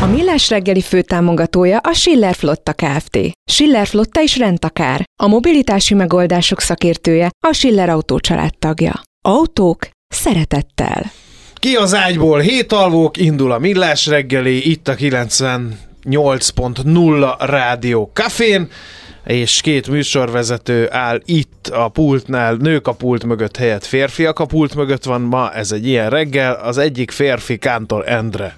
A Millás reggeli főtámogatója a Schiller Flotta Kft. Schiller Flotta is rendtakár. A mobilitási megoldások szakértője a Schiller Autó tagja. Autók szeretettel. Ki az ágyból? Hét alvók, indul a Millás reggeli, itt a 98.0 Rádió Cafén, és két műsorvezető áll itt a pultnál, nők a pult mögött helyett férfiak a pult mögött van ma, ez egy ilyen reggel, az egyik férfi Kántor Endre.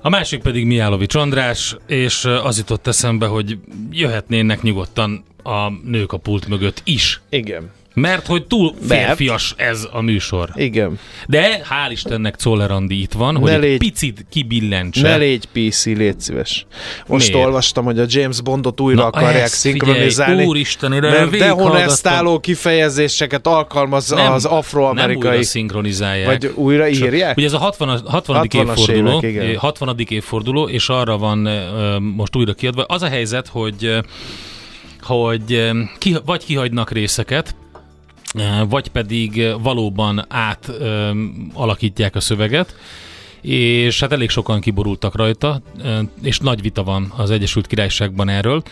A másik pedig Miálovics András, és az jutott eszembe, hogy jöhetnének nyugodtan a nők a pult mögött is. Igen. Mert hogy túl férfias ez a műsor. Igen. De hál' Istennek Czoller Andi itt van, hogy Ne egy légy- picit kibillentse. Ne légy PC, légy szíves. Most Miért? olvastam, hogy a James Bondot újra Na, akarják ezt szinkronizálni. figyelj, úristen, mert dehonestáló kifejezéseket alkalmaz nem, az Nem afroamerikai. újra szinkronizálják. Vagy újra írják? Ugye ez a 60. 60. 60-as évforduló, évek, igen. 60. évforduló, és arra van ö, most újra kiadva. Az a helyzet, hogy ö, hogy ki, vagy kihagynak részeket, vagy pedig valóban át alakítják a szöveget, és hát elég sokan kiborultak rajta, és nagy vita van az Egyesült Királyságban erről.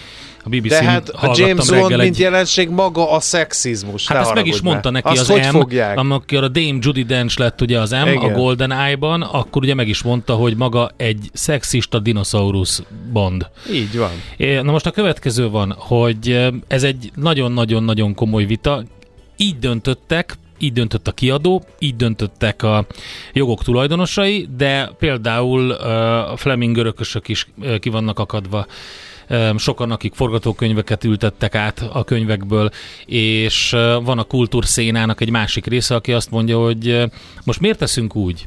A BBC-n De hát a James Bond, egy- mint jelenség, maga a szexizmus. Hát ezt meg is mondta neki Azt az M, fogják? amikor a Dame Judy Dench lett ugye az M Igen. a Golden Eye-ban, akkor ugye meg is mondta, hogy maga egy szexista dinoszaurusz Bond. Így van. Na most a következő van, hogy ez egy nagyon-nagyon-nagyon komoly vita. Így döntöttek, így döntött a kiadó, így döntöttek a jogok tulajdonosai, de például a Fleming örökösök is ki vannak akadva. Sokan, akik forgatókönyveket ültettek át a könyvekből, és van a kultúrszénának egy másik része, aki azt mondja, hogy most miért teszünk úgy,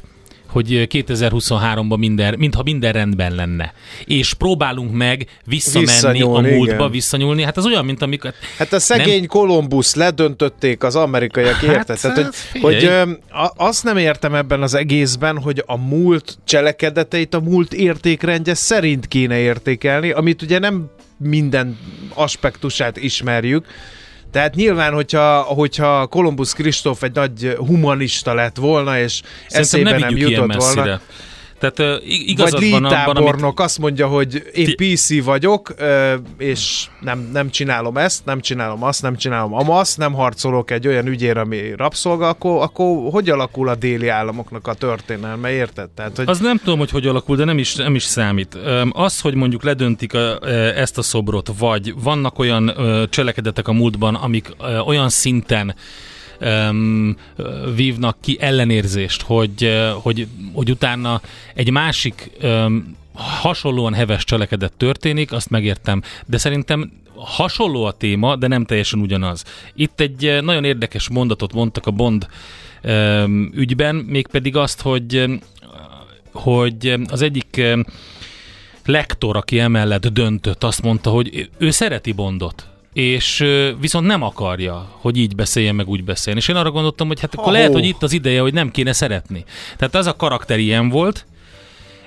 hogy eh, 2023-ban minden, mintha minden rendben lenne. És próbálunk meg visszamenni Visszanyúlni, a múltba, igen. visszanyúlni. Hát az olyan, mint amikor... Hát a szegény Kolumbusz ledöntötték az amerikaiak, Hát, érted? Tehát, hogy, figyelj. hogy ö, azt nem értem ebben az egészben, hogy a múlt cselekedeteit a múlt értékrendje szerint kéne értékelni, amit ugye nem minden aspektusát ismerjük, tehát nyilván, hogyha, hogyha Kolumbusz Kristóf egy nagy humanista lett volna, és Szerintem eszébe ne nem ilyen jutott volna. Tehát igazad vagy van abban, amit... azt mondja, hogy én PC vagyok, és nem, nem csinálom ezt, nem csinálom azt, nem csinálom amazt, nem harcolok egy olyan ügyér, ami rabszolga, akkor, akkor hogy alakul a déli államoknak a történelme, érted? Tehát, hogy Az nem tudom, hogy hogy alakul, de nem is, nem is számít. Az, hogy mondjuk ledöntik a, ezt a szobrot, vagy vannak olyan cselekedetek a múltban, amik olyan szinten um, vívnak ki ellenérzést, hogy, hogy, hogy utána egy másik um, hasonlóan heves cselekedet történik, azt megértem, de szerintem hasonló a téma, de nem teljesen ugyanaz. Itt egy nagyon érdekes mondatot mondtak a Bond um, ügyben, mégpedig azt, hogy hogy az egyik lektor, aki emellett döntött, azt mondta, hogy ő szereti Bondot, és viszont nem akarja, hogy így beszéljen, meg úgy beszéljen. És én arra gondoltam, hogy hát akkor Ahó. lehet, hogy itt az ideje, hogy nem kéne szeretni. Tehát ez a karakter ilyen volt,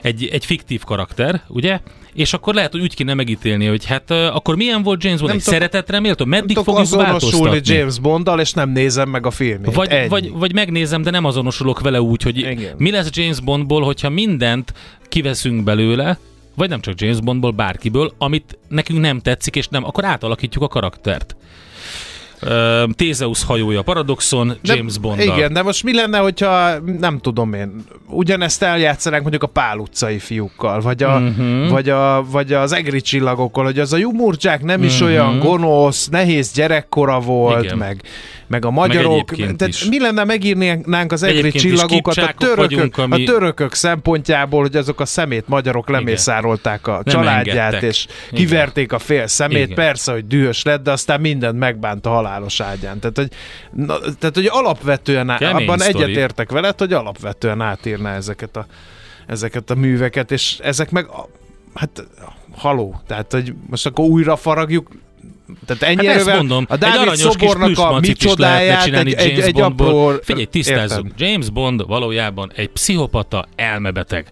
egy, egy fiktív karakter, ugye? És akkor lehet, hogy úgy kéne megítélni, hogy hát uh, akkor milyen volt James Bond? Nem egy tudok- szeretetre méltó? Meddig tudok fogjuk azonosulni? James Bonddal, és nem nézem meg a filmét. Vagy, Ennyi. vagy, vagy megnézem, de nem azonosulok vele úgy, hogy Igen. mi lesz James Bondból, hogyha mindent kiveszünk belőle, vagy nem csak James Bondból, bárkiből, amit nekünk nem tetszik, és nem, akkor átalakítjuk a karaktert. Tézeusz hajója Paradoxon, James bond Igen, de most mi lenne, hogyha nem tudom én, ugyanezt eljátszanánk mondjuk a Pál utcai fiúkkal, vagy, a, Mhm. uh-huh. vagy, a, vagy az egri csillagokkal, hogy az a Jumurcsák nem is uh-huh. olyan gonosz, nehéz gyerekkora volt, Mhm. Igen. meg, meg a magyarok. egyébként tehát is. mi lenne megírnánk az egri Egyébként csillagokat a törökök, vagyunk, ami- a törökök szempontjából, hogy azok a szemét magyarok lemészárolták a Nem családját, engedtek. és Igen. kiverték a fél szemét, Igen. persze, hogy dühös lett, de aztán mindent megbánt a halálos ágyán. Tehát, hogy, na, tehát, hogy alapvetően, Kemény abban sztori. egyetértek veled, hogy alapvetően átírná ezeket a, ezeket a műveket, és ezek meg, hát haló, tehát, hogy most akkor újra faragjuk, tehát ennyi Hát ezt mondom, a egy Dávid aranyos kis szobornak a micsodáját csinálni egy, egy, James egy Bondból. apró... Figyelj, tisztázzuk. Érted? James Bond valójában egy pszichopata, elmebeteg,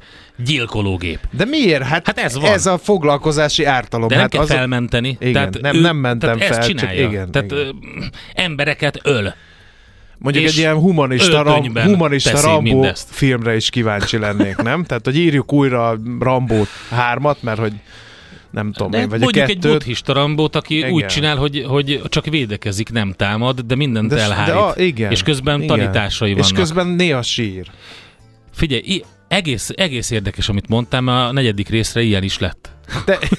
gyilkológép. De miért? Hát, Hát ez van. ez a foglalkozási ártalom. De nem hát kell az felmenteni. Igen, tehát nem- ő, nem mentem tehát fel, ezt csak csinálja. igen, tehát igen. Ö, embereket öl. Mondjuk egy ilyen humanista, ram, humanista Rambó mindezt. filmre is kíváncsi lennék, nem? Tehát, hogy írjuk újra Rambót hármat, mert hogy nem tudom De én, vagy a mondjuk egy kettőt. buddhista rambót, aki Igen. úgy csinál, hogy, hogy csak védekezik, nem támad, de mindent De- de elhárít. a- igen, és közben igen. tanításai És vannak. közben néha sír. Figyelj, egész, egész érdekes, amit mondtam, a negyedik részre ilyen is lett. De...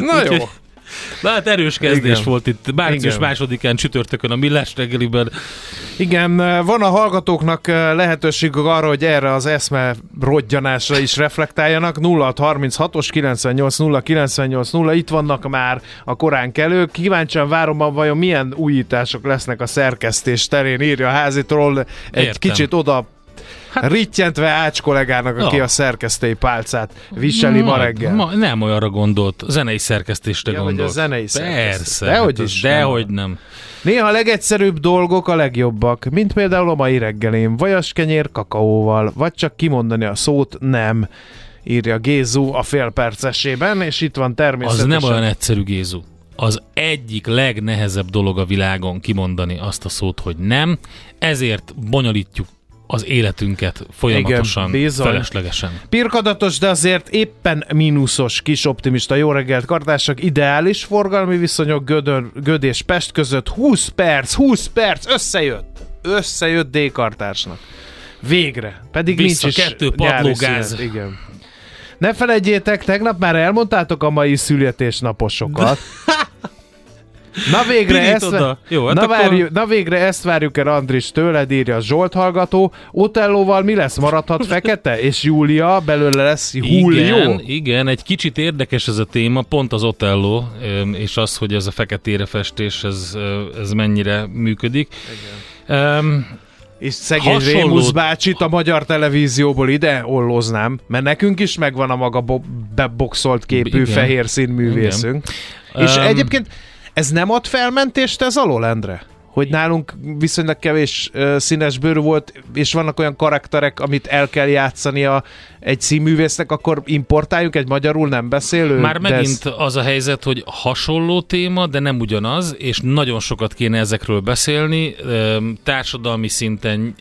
Na jó. Na hát erős kezdés Igen. volt itt. Március Igen. másodikán csütörtökön a Millás reggeliben. Igen, van a hallgatóknak eh, lehetőségük arra, hogy erre az eszme rodjanásra is reflektáljanak. 0636-os 98 0 98 0, itt vannak már a korán kelők. Kíváncsian várom, vajon milyen újítások lesznek a szerkesztés terén, írja a házitról egy Értem. kicsit oda Hát- Rittyentve Ács kollégának, aki Ja. a szerkesztői pálcát viseli ma Majd- reggel. Ma, nem olyanra gondolt, zenei szerkesztésre Ja, vagy a gondolt. zenei szerkesztés. Persze. Dehogy hát is az- nem. Dehogy nem. Néha a legegyszerűbb dolgok a legjobbak, mint például a mai reggelén, vajaskenyér kakaóval, vagy csak kimondani a szót nem, írja Gézu a félpercesében, és itt van Az természetesen. nem olyan egyszerű, Gézu. Az egyik legnehezebb dolog a világon kimondani azt a szót, hogy nem, ezért bonyolítjuk az életünket folyamatosan, Igen, bizony. feleslegesen. Pirkadatos, de azért éppen mínuszos kis optimista jó reggelt kartársak, ideális forgalmi viszonyok Gödör, Göd és Pest között 20 perc, 20 perc, összejött. Összejött D-kartársnak. Végre. Pedig Vissza nincs is kettő padlógáz. Igen. Ne felejtjétek, tegnap már elmondtátok a mai születésnaposokat. Na végre, Pirít ezt, oda. Jó, hát na, akkor- várjuk, na végre ezt várjuk el Andris tőled, írja Zsolt hallgató. Otellóval mi lesz? Maradhat fekete? És Júlia, belőle lesz Julio? Igen, igen, egy kicsit érdekes ez a téma, pont az Otello, öm, és az, hogy ez a feketére festés, ez, ez mennyire működik. Um, És szegény Hasonló- Rémusz bácsit a magyar televízióból ide olloznám, mert nekünk is megvan a maga bo- beboxolt képű Igen. fehér színművészünk. És Öm, egyébként ez nem ad felmentést ez alól, Endre? Hogy nálunk viszonylag kevés uh, színes bőr volt, és vannak olyan karakterek, amit el kell játszania egy színművésznek, akkor importáljuk egy magyarul nem beszélő? Már megint az a helyzet, hogy hasonló téma, de nem ugyanaz, és nagyon sokat kéne ezekről beszélni, társadalmi szinten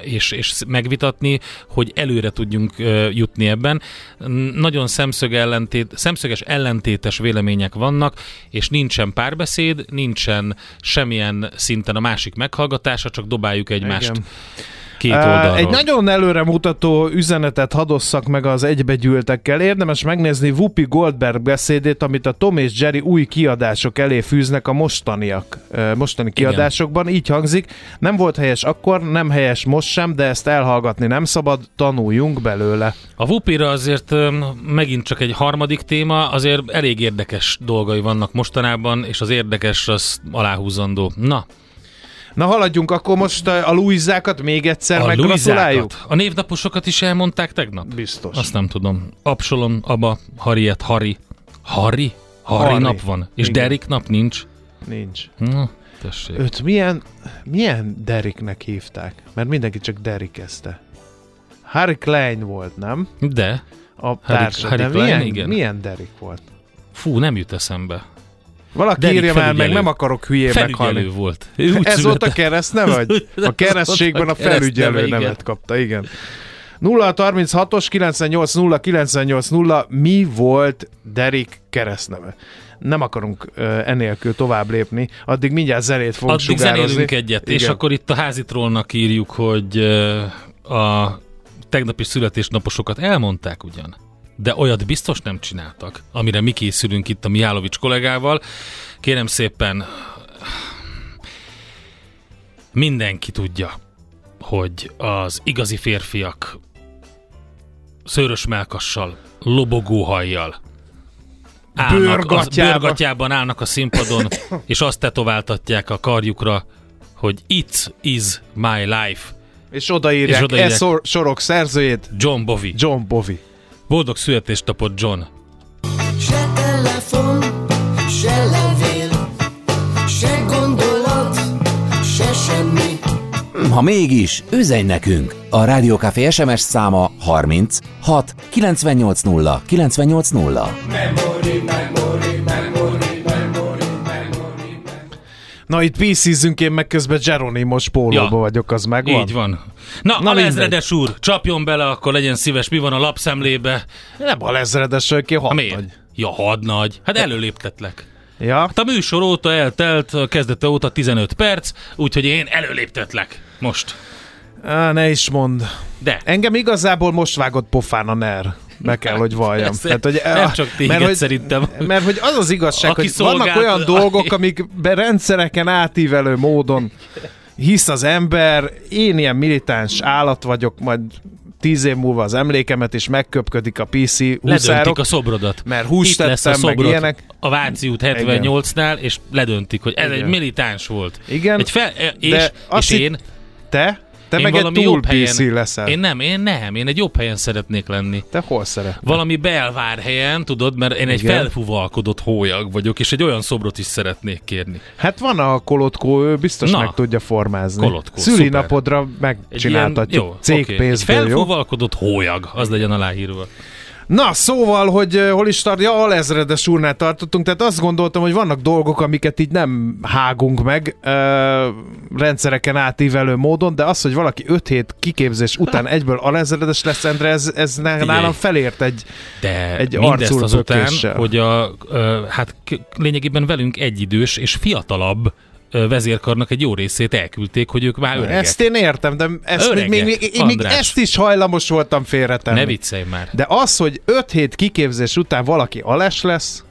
és, és megvitatni, hogy előre tudjunk jutni ebben. Nagyon szemszög ellentét, szemszöges ellentétes vélemények vannak, és nincsen párbeszéd, nincsen semmilyen szinten a másik meghallgatása, csak dobáljuk egymást Igen. Két oldalról. Egy nagyon előre mutató üzenetet hadosszak meg az egybegyűltekkel. Érdemes megnézni Whoopi Goldberg beszédét, amit a Tom és Jerry új kiadások elé fűznek a mostaniak, mostani kiadásokban. Így hangzik, nem volt helyes akkor, nem helyes most sem, de ezt elhallgatni nem szabad, tanuljunk belőle. A Vupira azért megint csak egy harmadik téma, azért elég érdekes dolgai vannak mostanában, és az érdekes az aláhúzandó. Na, Na haladjunk, akkor most a Luizákat még egyszer a meggratuláljuk? A névnaposokat is elmondták tegnap? Biztos. Azt nem tudom. Absolom, Aba, Harriet, Harry. Harry? Harry, Harry. nap van. És Igen. Derek nap nincs. Nincs. Hm. Tessék. Őt milyen, milyen Deriknek hívták? Mert mindenki csak Derikezte. Harry Klein volt, nem? De, A társa. Harry De Klein, milyen, igen. milyen Derik volt? fú, nem jut eszembe. Valaki Derik írja már meg, felügyelő. nem akarok hülyén Felügyelő meghalni. volt. Ő úgy Ez volt a született. kereszt neve, vagy? A keresztségben a felügyelő igen. nevet kapta, igen. 036-os 98 0 98 0 mi volt Derik keresztneve? Nem akarunk uh, enélkül tovább lépni, addig mindjárt zenét fogunk Addig sugározni. zenélünk egyet, Igen. és akkor itt a házitrollnak írjuk, hogy ö, a tegnapi születésnaposokat elmondták ugyan, de olyat biztos nem csináltak, amire mi készülünk itt a Mihálovics kollégával. Kérem szépen, mindenki tudja, hogy az igazi férfiak szőrös melkassal, lobogó hajjal, állnak, az Bőrgatyába. bőrgatyában állnak a színpadon, és azt tetováltatják a karjukra, hogy It is my life, És odaírják, És odaírják. e szor, sorok szerzőjét, John Bovi. John Bovi. Boldog születésnapot, John! Se telefon, se levél, se gondolat, se semmi. Ha mégis, üzenj nekünk! A Rádiókafé SMS száma 30 6 98 0 98 0. Na itt PC-zünk én meg közben Geronimos pólóba Ja. vagyok, az megvan? Így van. Na, Na alezredes úr, csapjon bele, akkor legyen szíves, mi van a lapszemlébe. Nem a lezredes, ki Ha hat miért? nagy. Ja, hadnagy. Hát előléptetlek. Ja? Hát a műsor óta eltelt, a kezdete óta 15 perc, úgyhogy én előléptetlek. Most. Á, ne is mond. De. Engem igazából most vágott pofán a NER. Be kell, hogy valljam. Persze, nem csak téged szerintem. Mert hogy az az igazság, Aki hogy vannak szolgált- olyan dolgok, amikben rendszereken átívelő módon hisz az ember, én ilyen militáns állat vagyok, majd tíz év múlva az emlékemet is megköpködik a PC huszárok, a szobrodat. mert húst Itt lesz a tettem, meg ilyenek. a Váci út 78-nál, és ledöntik, hogy ez Igen. egy militáns volt. Igen, Egy fel, és, de és én, Te? Te én meg egy valami túl jobb helyen, leszel. Én nem, én nem, én egy jobb helyen szeretnék lenni. Te hol szeret? Valami belvár helyen, tudod, mert én egy Igen. felfúvalkodott hólyag vagyok, és egy olyan szobrot is szeretnék kérni. Hát van a kolotkó, ő biztos Na. meg tudja formázni. Kolotkó, Szülinapodra Egy megcsináltatjuk. Ilyen, jó, Cégpénzből, okay. Egy felfúvalkodott hólyag, az legyen aláírva. Na, szóval, hogy hol is tart, ja, alezredes úrnál tartottunk, tehát azt gondoltam, hogy vannak dolgok, amiket így nem hágunk meg uh, rendszereken átívelő módon, de az, hogy valaki 5 hét kiképzés után egyből alezredes lesz, Endre, ez, ez nálam felért egy... De Egy mindezt azután, hogy a, ö, hát lényegében velünk egyidős és fiatalabb ö, vezérkarnak egy jó részét elküldték, hogy ők már öregek. Ezt én értem, de ezt Öregek, még, még, még ezt is hajlamos voltam félretenni. Ne viccelj már. De az, hogy 5 hét kiképzés után valaki ales lesz,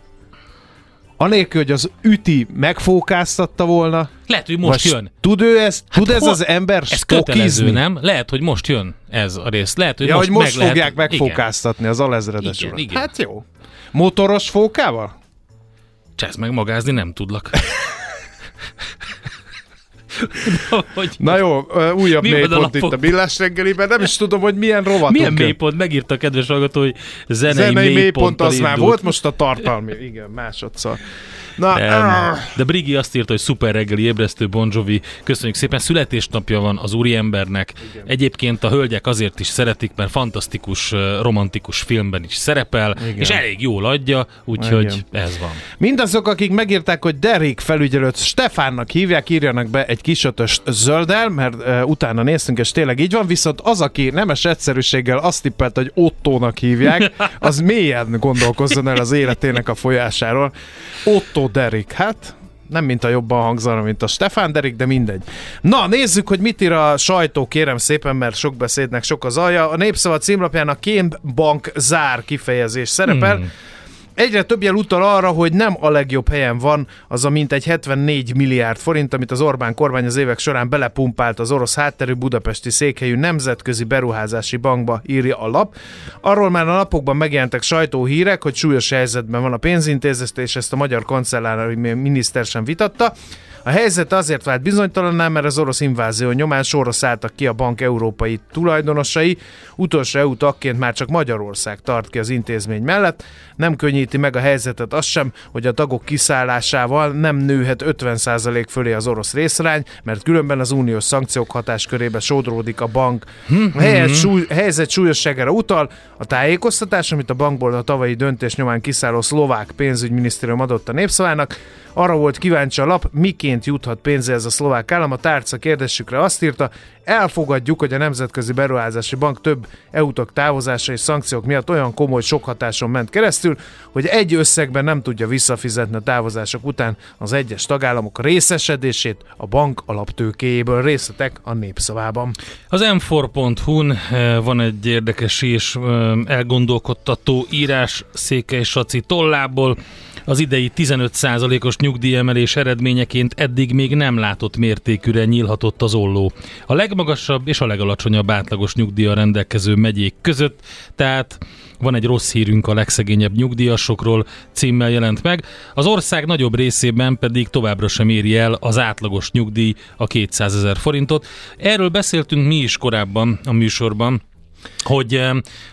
anélkül, hogy az üti megfókáztatta volna, Lehet, hogy most jön. tud ő ez, Hát tud ez hol- az ember Ez kötelező, nem? Lehet, hogy most jön ez a rész. Lehet, hogy Ja, most hogy most meg fogják lehet... megfókáztatni az alezredes Igen, urat. igen. Hát jó. Motoros fókával? Igen. Csesz meg magázni nem tudlak. Na, hogy Na jó, újabb mélypont itt a? Millás reggeliben, nem is tudom, hogy milyen rovatunk. milyen mélypont? Megírta a kedves hallgató, hogy zenei, Zenei mélypont mélyponttal az már indult. volt, most a tartalmi. Igen, másodszor. Na, Nem. ah, De Brigi azt írta, hogy szuper reggeli ébresztő Bon Jovi. Köszönjük szépen, születésnapja van az úriembernek. Igen. Egyébként a hölgyek azért is szeretik, mert fantasztikus, romantikus filmben is szerepel, Igen. és elég jól adja, úgyhogy Igen. ez van. Mindazok, akik megírták, hogy Derek felügyelőt Stefánnak hívják, írjanak be egy kisötöst zölddel, mert uh, utána néztünk, és tényleg így van, viszont az, aki nemes egyszerűséggel azt tippelt, hogy Ottónak hívják, az mélyen gondolkozzon el az életének a folyásáról. Otto Derek, hát nem mint a jobban hangzana, mint a Stefán Derek, de mindegy. Na, nézzük, hogy mit ír a sajtó, kérem szépen, mert sok beszédnek sok az alja. A Népszava címlapján a Kén Bank zár kifejezés szerepel. Hmm. Egyre több jel utal arra, hogy nem a legjobb helyen van az a mintegy 74 milliárd forint, amit az Orbán kormány az évek során belepumpált az orosz hátterű budapesti székhelyű nemzetközi beruházási bankba, írja a lap. Arról már a napokban megjelentek sajtóhírek, hogy súlyos helyzetben van a pénzintézet, és ezt a magyar kancellári miniszter sem vitatta. A helyzet azért vált bizonytalanná, mert az orosz invázió nyomán sorra szálltak ki a bank európai tulajdonosai. Utolsó EU tagként már csak Magyarország tart ki az intézmény mellett. Nem könnyíti meg a helyzetet az sem, hogy a tagok kiszállásával nem nőhet 50% fölé az orosz részarány, mert különben az uniós szankciók hatáskörébe sodródik a bank. A helyzet, súly, helyzet súlyosságára utal a tájékoztatás, amit a bankból a tavalyi döntés nyomán kiszálló szlovák pénzügyminisztérium adott a népszavának. Arra volt kíváncsi a lap, miként juthat pénze ez a szlovák állam. A tárca kérdésükre azt írta, elfogadjuk, hogy a Nemzetközi Beruházási Bank több EU tag távozása és szankciók miatt olyan komoly sok hatáson ment keresztül, hogy egy összegben nem tudja visszafizetni a távozások után az egyes tagállamok részesedését a bank alaptőkéjéből. Részletek a népszavában. Az m4.hu-n eh, van egy érdekes és eh, elgondolkodtató írás Székely Saci tollából. Az idei 15%-os nyugdíjemelés eredményeként eddig még nem látott mértékűre nyílhatott az olló. A legmagasabb és a legalacsonyabb átlagos nyugdíja rendelkező megyék között, tehát van egy rossz hírünk a legszegényebb nyugdíjasokról címmel jelent meg. Az ország nagyobb részében pedig továbbra sem éri el az átlagos nyugdíj a 200 ezer forintot. Erről beszéltünk mi is korábban a műsorban, hogy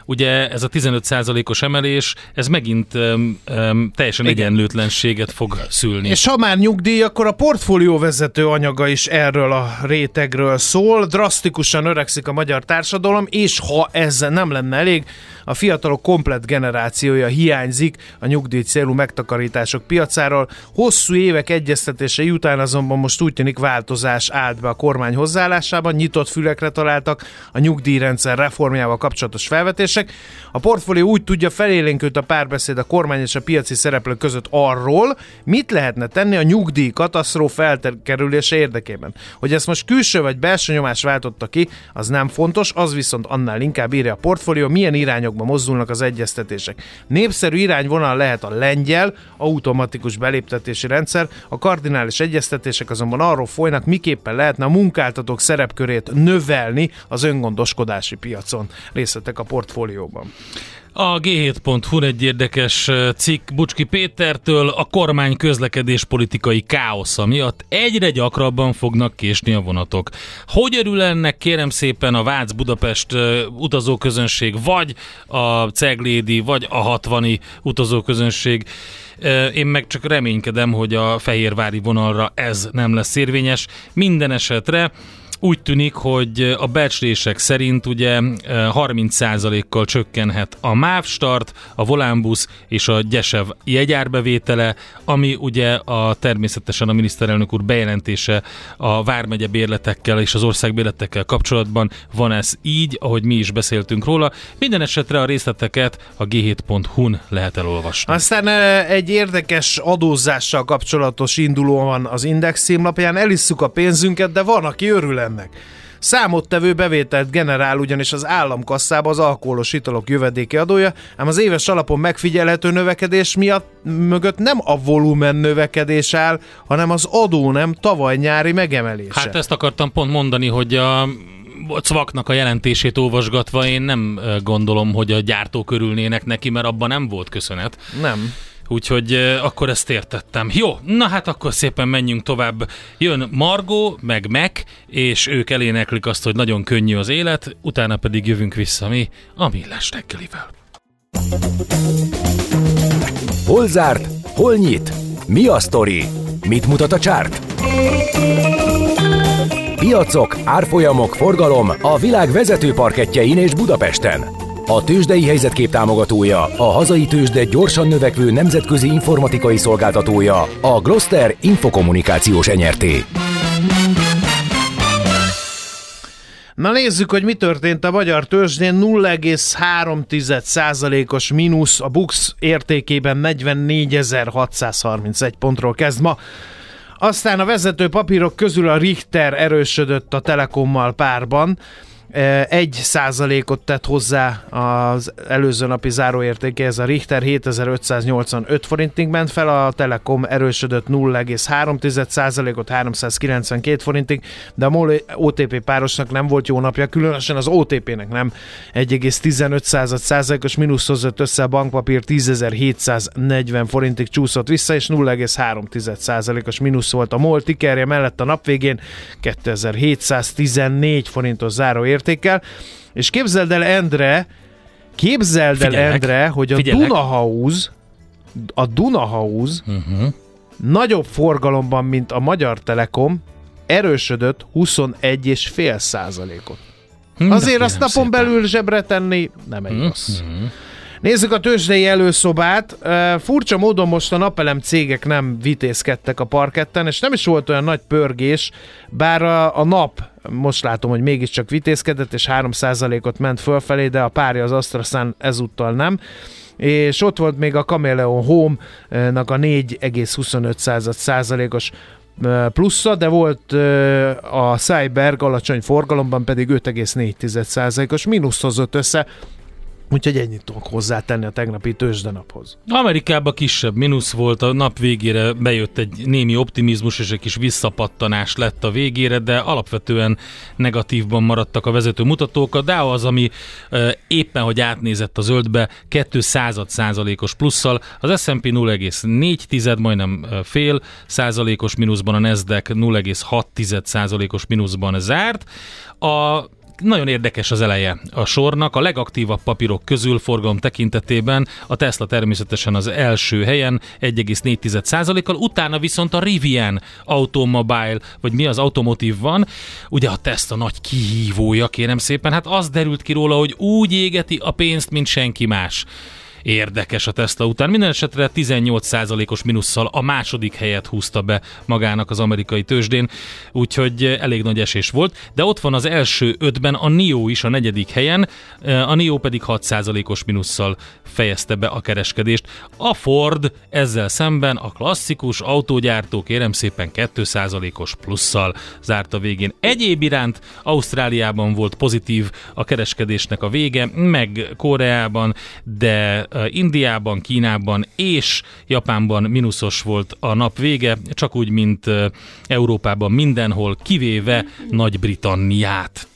ugye ez a 15%-os emelés, ez megint um, um, teljesen Igen. egyenlőtlenséget fog szülni. És ha már nyugdíj, akkor a portfólió vezető anyaga is erről a rétegről szól. Drasztikusan öregszik a magyar társadalom, és ha ez nem lenne elég, a fiatalok komplet generációja hiányzik a nyugdíj célú megtakarítások piacáról. Hosszú évek egyeztetése után azonban most úgy tűnik változás állt be a kormány hozzáállásában, nyitott fülekre találtak a nyugdíjrendszer reformjával kapcsolatos felvetések. A portfólió úgy tudja felélénkült a párbeszéd a kormány és a piaci szereplők között arról, mit lehetne tenni a nyugdíj katasztrófa elkerülése érdekében. Hogy ezt most külső vagy belső nyomás váltotta ki, az nem fontos, az viszont annál inkább írja a portfólió, milyen irányokba mozdulnak az egyeztetések. Népszerű irányvonal lehet a lengyel, automatikus beléptetési rendszer, a kardinális egyeztetések azonban arról folynak, miképpen lehetne a munkáltatók szerepkörét növelni az öngondoskodási piacon. Részletek a portfólióban. A G7.hu egy érdekes cikk Bucski Pétertől a kormány közlekedés politikai káosza miatt egyre gyakrabban fognak késni a vonatok. Hogy örül ennek kérem szépen a Vác-Budapest eh, utazóközönség, vagy a Ceglédi, vagy a 60 utazóközönség? Én meg csak reménykedem, hogy a Fehérvári vonalra ez nem lesz érvényes. Minden esetre úgy tűnik, hogy a becslések szerint ugye 30%-kal csökkenhet a MÁV start, a Volánbusz és a Gyesev jegyárbevétele, ami ugye a természetesen a miniszterelnök úr bejelentése a Vármegye bérletekkel és az ország bérletekkel kapcsolatban van ez így, ahogy mi is beszéltünk róla. Minden esetre a részleteket a g7.hu-n lehet elolvasni. Aztán eh, egy érdekes adózással kapcsolatos induló van az Index címlapján. Elisszuk a pénzünket, de van, aki örül ennek. Számottevő bevételt generál ugyanis az államkasszába az alkoholos italok jövedéki adója, ám az éves alapon megfigyelhető növekedés miatt mögött nem a volumen növekedés áll, hanem az adó nem tavaly nyári megemelése. Hát ezt akartam pont mondani, hogy a Cvaknak a jelentését olvasgatva én nem gondolom, hogy a gyártók örülnének neki, mert abban nem volt köszönet. Nem. Úgyhogy akkor ezt értettem. Jó, na hát akkor szépen menjünk tovább. Jön Margó, meg Mac, és ők eléneklik azt, hogy nagyon könnyű az élet, utána pedig jövünk vissza mi a Millás reggelivel. Hol zárt? Hol nyit? Mi a sztori? Mit mutat a csárt? Piacok, árfolyamok, forgalom a világ vezető parketjein és Budapesten. A tőzsdei helyzetkép támogatója, a hazai tőzsde gyorsan növekvő nemzetközi informatikai szolgáltatója, a Gloster Infokommunikációs enyerté. Na nézzük, hogy mi történt a magyar tőzsdén. 0,3%-os mínusz a BUX értékében 44.631 pontról kezd ma. Aztán a vezető papírok közül a Richter erősödött a Telekommal párban. Egy százalékot tett hozzá az előző napi záróértékéhez a Richter 7585 forintig ment fel, a Telekom erősödött 0,3 százalékot 392 forintig, de a MOL OTP párosnak nem volt jó napja, különösen az OTP-nek nem. 1,15 százalékos mínusz hozott össze a bankpapír 10.740 forintig csúszott vissza, és 0,3 százalékos mínusz volt a MOL tikerje mellett a nap végén 2714 forintos záró értékkel, és képzeld el Endre, képzeld el. Endre, hogy a Figyelek. Dunahaus a Dunahaus Uh-huh. nagyobb forgalomban, mint a Magyar Telekom, erősödött 21,5 százalékot. Azért azt napon belül zsebre tenni nem egy rossz. Nézzük a tőzsdei előszobát. Ö, Furcsa módon most a napelem cégek nem vitézkedtek a parketten, és nem is volt olyan nagy pörgés, bár a, a nap most látom, hogy mégiscsak vitézkedett, és 3%-ot ment fölfelé, de a párja az AstraZan ezúttal nem és ott volt még a Chameleon Home-nak a 4,25 százalékos plusza, de volt a Cyberg alacsony forgalomban pedig 5,4 százalékos mínusz hozott össze, úgyhogy ennyit tudok hozzátenni a tegnapi tőzsdenaphoz. Amerikában kisebb mínusz volt, a nap végére bejött egy némi optimizmus, és egy kis visszapattanás lett a végére, de alapvetően negatívban maradtak a vezető mutatók. A Dow az, ami e, éppen, hogy átnézett a zöldbe, 2 század százalékos plusszal, az S&P 0,4, majdnem e, fél százalékos mínuszban, a Nasdaq 0,6 százalékos mínuszban zárt. A nagyon érdekes az eleje a sornak. A legaktívabb papírok közül forgalom tekintetében a Tesla természetesen az első helyen 1,4%-kal, utána viszont a Rivian Automobile, vagy mi az Automotive van, ugye a Tesla nagy kihívója, kérem szépen, hát az derült ki róla, hogy úgy égeti a pénzt, mint senki más érdekes a Tesla után. Minden esetre 18%-os minusszal a második helyet húzta be magának az amerikai tőzsdén, úgyhogy elég nagy esés volt, de ott van az első ötben a NIO is a negyedik helyen, a NIO pedig 6%-os minusszal fejezte be a kereskedést. A Ford ezzel szemben a klasszikus autógyártó kérem szépen 2%-os plusszal a végén. Egyéb iránt Ausztráliában volt pozitív a kereskedésnek a vége, meg Koreában, de Indiában, Kínában és Japánban mínuszos volt a nap vége, csak úgy, mint Európában mindenhol, kivéve Nagy-Britanniát.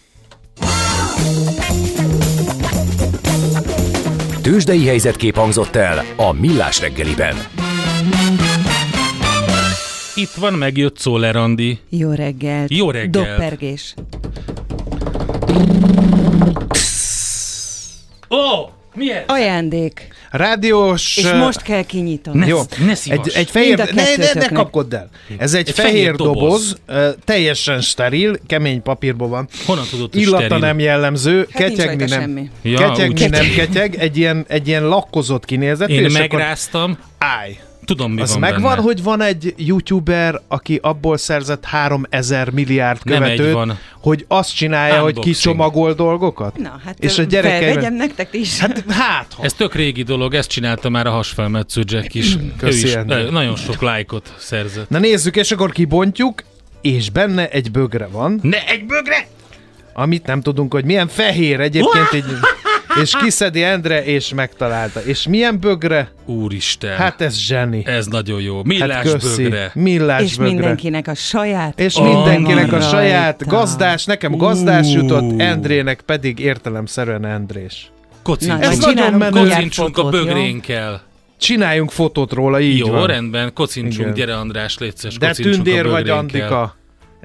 Tőzsdei helyzetkép hangzott el a Millás reggeliben. Itt van, megjött Szóler Andi. Jó reggelt. Jó reggelt. Doppergés. Ó, oh, mi ez? Ajándék. Rádiós... És most kell kinyitom. Ne, Jó, ne szívas. egy, egy fehér, ne, ne, ne kettőtöknek. kapkod el. Ez egy, Egy fehér, fehér doboz, doboz. teljesen steril, kemény papírból van. Honnan tudod, hogy Illata steril? nem jellemző, Hát ketyegni rajta nem. semmi. Ja, ketyegni úgy- nem ketyeg, egy ilyen, egy ilyen lakkozott kinézetű, Én és megráztam, akkor állj. Tudom mi Az van megvan, benne. hogy van egy youtuber, aki abból szerzett 3000 milliárd egy követőt, van. hogy azt csinálja, hogy Unboxing. kicsomagol dolgokat? Na, hát És a ö, gyerekeivel- felvegyem nektek is. Hát, hát ha. Ez tök régi dolog, ezt csinálta már a hasfelmetsző Jack is. ő Köszi, is nagyon sok lájkot szerzett. Na nézzük, és akkor kibontjuk, és benne egy bögre van, Ne egy bögre! amit nem tudunk, hogy milyen fehér egyébként, így, és kiszedi Endre, és megtalálta. És milyen bögre? Úristen, Hát ez zseni. ez nagyon jó. Millás Hát köszi. bögre. Millás és bögre. mindenkinek a saját. És Oh, mindenkinek a saját rajta. gazdás, nekem gazdás Ú. jutott, Endrének pedig értelemszerűen Endrés. Kocincsunk. Na, Ez nagyon menő. Kocincsunk a jó? bögrénkkel. Csináljunk fotót róla, így Jó, van. rendben, kocincsunk, Igen. gyere András, létszes, De tündér vagy. Andika.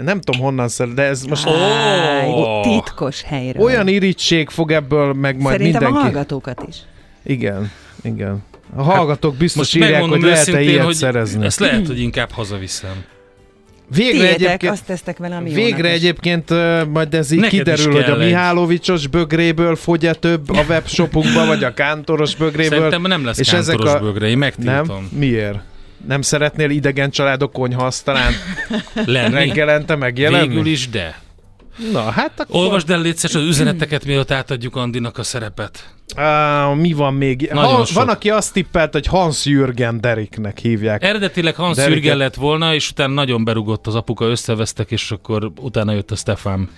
Nem tudom honnan szer, de ez most Áj, Ó. titkos helyről. olyan irítség fog ebből meg majd Szerintem mindenki. a hallgatókat is. Igen, igen. A hallgatók biztos Most írják, hogy lehet-e ilyet hogy szerezni. ezt lehet, hogy inkább hazaviszem. Végre Tiétek, egyébként, azt tesztek vele, ami végre esik. egyébként ö, majd ez így Neked is kiderül, hogy a. Mihálovicsos bögréből fogy több a webshopunkba, vagy a kántoros bögréből. Szerintem nem lesz és ezek kántoros a- bögre, én megtiltom. Nem? Miért? Nem szeretnél idegen családok konyhaasztalán Lenni. reggelente megjelenni? Végül is, de. Na, hát akkor... Olvasd el létszes az üzeneteket, mielőtt átadjuk Andinak a szerepet. Á, mi van még? Nagyon Ha, sok. van, aki azt tippelt, hogy Hans Jürgen Deriknek hívják. Eredetileg Hans Deriket- Jürgen lett volna, és utána nagyon berugott az apuka, összevesztek, és akkor utána jött a Stefan.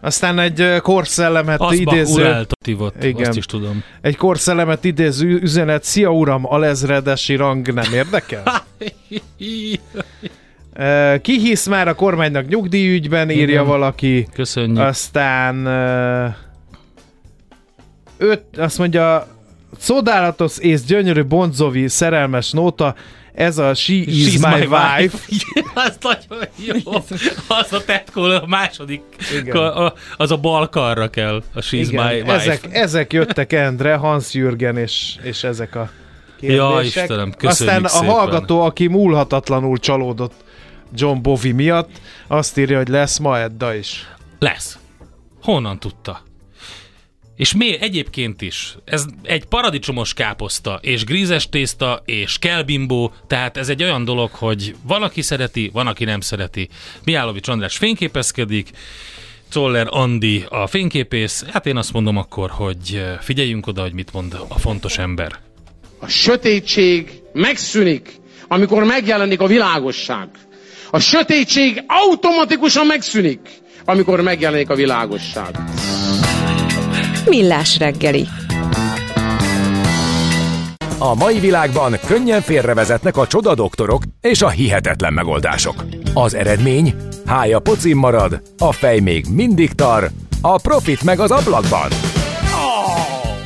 Aztán egy korszellemet Asbach idéző... uráltatívot, Igen. azt is tudom. Egy korszellemet idéző üzenet. Szia uram, alezredesi rang nem érdekel? Ki hisz már a kormánynak nyugdíjügyben, írja Igen. valaki. Köszönjük. Aztán öt, azt mondja, csodálatos és gyönyörű Bonzovi szerelmes nóta, ez a She is She's my, wife. az nagyon jó. Az a tetkó, a második, Igen. a, az a bal karra kell, a She's Igen, my wife. ezek, ezek jöttek Endre, Hans Jürgen és, és ezek a Ja, kérdések. Istenem, köszönjük Aztán szépen. a hallgató, aki múlhatatlanul csalódott John Bovi miatt, azt írja, hogy lesz ma Edda is. Lesz. Honnan tudta? És még egyébként is, ez egy paradicsomos káposzta, és grízes tészta, és kelbimbó, tehát ez egy olyan dolog, hogy van, aki szereti, van, aki nem szereti. Miálovics András fényképezkedik, Czoller Andi a fényképész, hát én azt mondom akkor, hogy eh, figyeljünk oda, hogy mit mond a fontos ember. A sötétség megszűnik, amikor megjelenik a világosság. A sötétség automatikusan megszűnik, amikor megjelenik a világosság. Millás reggeli. A mai világban könnyen félrevezetnek a csoda doktorok és a hihetetlen megoldások. Az eredmény? Hája pocim marad, a fej még mindig tar, a profit meg az ablakban.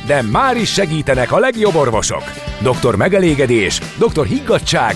De már is segítenek a legjobb orvosok. Doktor megelégedés, doktor higgadság,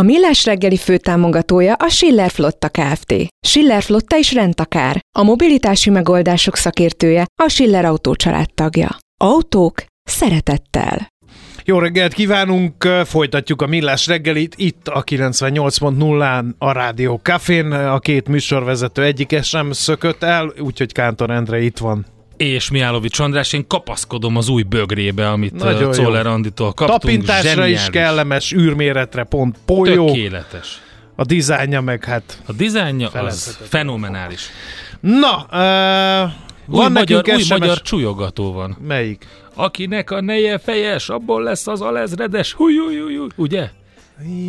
A Millás reggeli főtámogatója a Schiller Flotta Kft. Schiller Flotta is rendtakár. A mobilitási megoldások szakértője a Schiller Autó tagja. Autók szeretettel. Jó reggelt kívánunk, folytatjuk a Millás reggelit itt a 98.0-án a Rádió Cafén. A két műsorvezető egyike sem szökött el, úgyhogy Kántor Endre itt van. És Miálovics András, én kapaszkodom az új bögrébe, amit Nagyon. Czoller Anditól kaptunk. Tapintásra Zseniális. is kellemes, űrméretre pont polyó, Tökéletes. a dizájnja meg hát. A dizájnja az fenomenális. Na, uh, Új, van magyar, új SMS... magyar csúlyogató van. Melyik? Akinek a neje fejes, abból lesz az alezredes. Húj, húj, húj, húj. Ugye?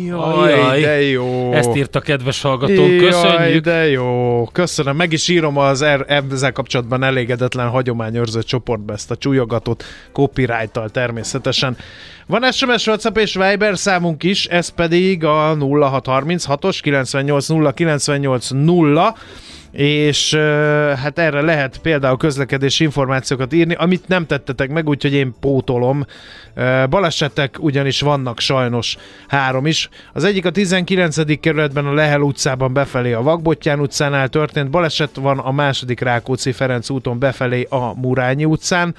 Jaj, Ajaj. de jó. Ezt írta kedves hallgatónk. Jaj, Köszönjük. de jó. Köszönöm. Meg is írom az er, ezzel kapcsolatban elégedetlen hagyományőrző csoportba ezt a csúlyogatót copyright természetesen. Van SMS, WhatsApp és Viber számunk is, ez pedig a 0636-os 98 0 98 0 és hát erre lehet például közlekedési információkat írni, amit nem tettetek meg, úgyhogy én pótolom. Balesetek ugyanis vannak sajnos három is. Az egyik a 19. kerületben a Lehel utcában befelé a Vakbottyán utcánál történt baleset, van a második Rákóczi Ferenc úton befelé a Murányi utcán,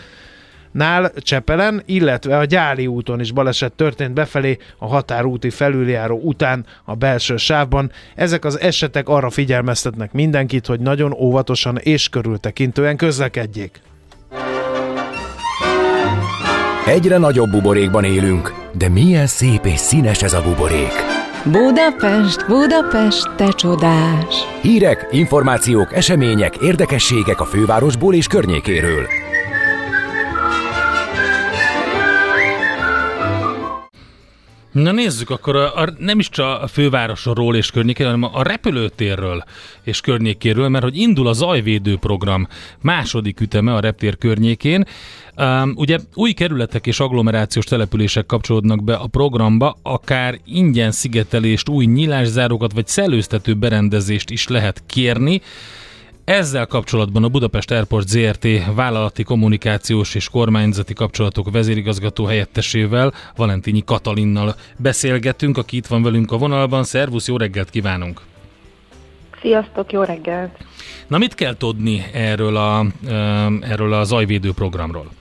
nál Csepelen, illetve a Gyáli úton is baleset történt befelé a határúti felüljáró után a belső sávban. Ezek az esetek arra figyelmeztetnek mindenkit, hogy nagyon óvatosan és körültekintően közlekedjék. Egyre nagyobb buborékban élünk, de milyen szép és színes ez a buborék. Budapest, Budapest, te csodás! Hírek, információk, események, érdekességek a fővárosból és környékéről. Na nézzük, akkor a, a, nem is csak a fővárosról és környékéről, hanem a repülőtérről és környékéről, mert hogy indul a zajvédő program második üteme a reptér környékén. Um, ugye új kerületek és agglomerációs települések kapcsolódnak be a programba, akár ingyen szigetelést, új nyílászárókat vagy szellőztető berendezést is lehet kérni. Ezzel kapcsolatban a Budapest Airport ZRT vállalati kommunikációs és kormányzati kapcsolatok vezérigazgató helyettesével, Valentini Katalinnal beszélgetünk, aki itt van velünk a vonalban. Szervusz, jó reggelt kívánunk! Sziasztok, jó reggelt! Na mit kell tudni erről a, erről a zajvédő programról?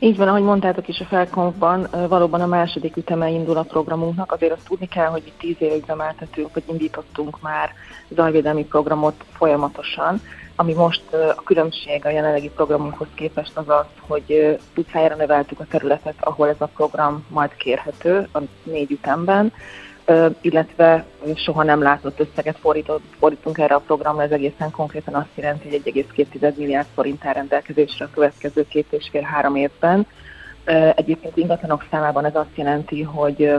Így van, ahogy mondtátok is a Felkonfban, valóban a második üteme indul a programunknak. Azért azt tudni kell, hogy itt tíz éve üzemeltetünk, hogy indítottunk már zajvédelmi programot folyamatosan, ami most a különbség a jelenlegi programunkhoz képest az az, hogy utcájára növeltük a területet, ahol ez a program majd kérhető a négy ütemben, illetve soha nem látott összeget fordított, fordítunk erre a programra, ez egészen konkrétan azt jelenti, hogy 1,2 milliárd forint áll rendelkezésre a következő két és fél-három évben. Egyébként ingatlanok számában ez azt jelenti, hogy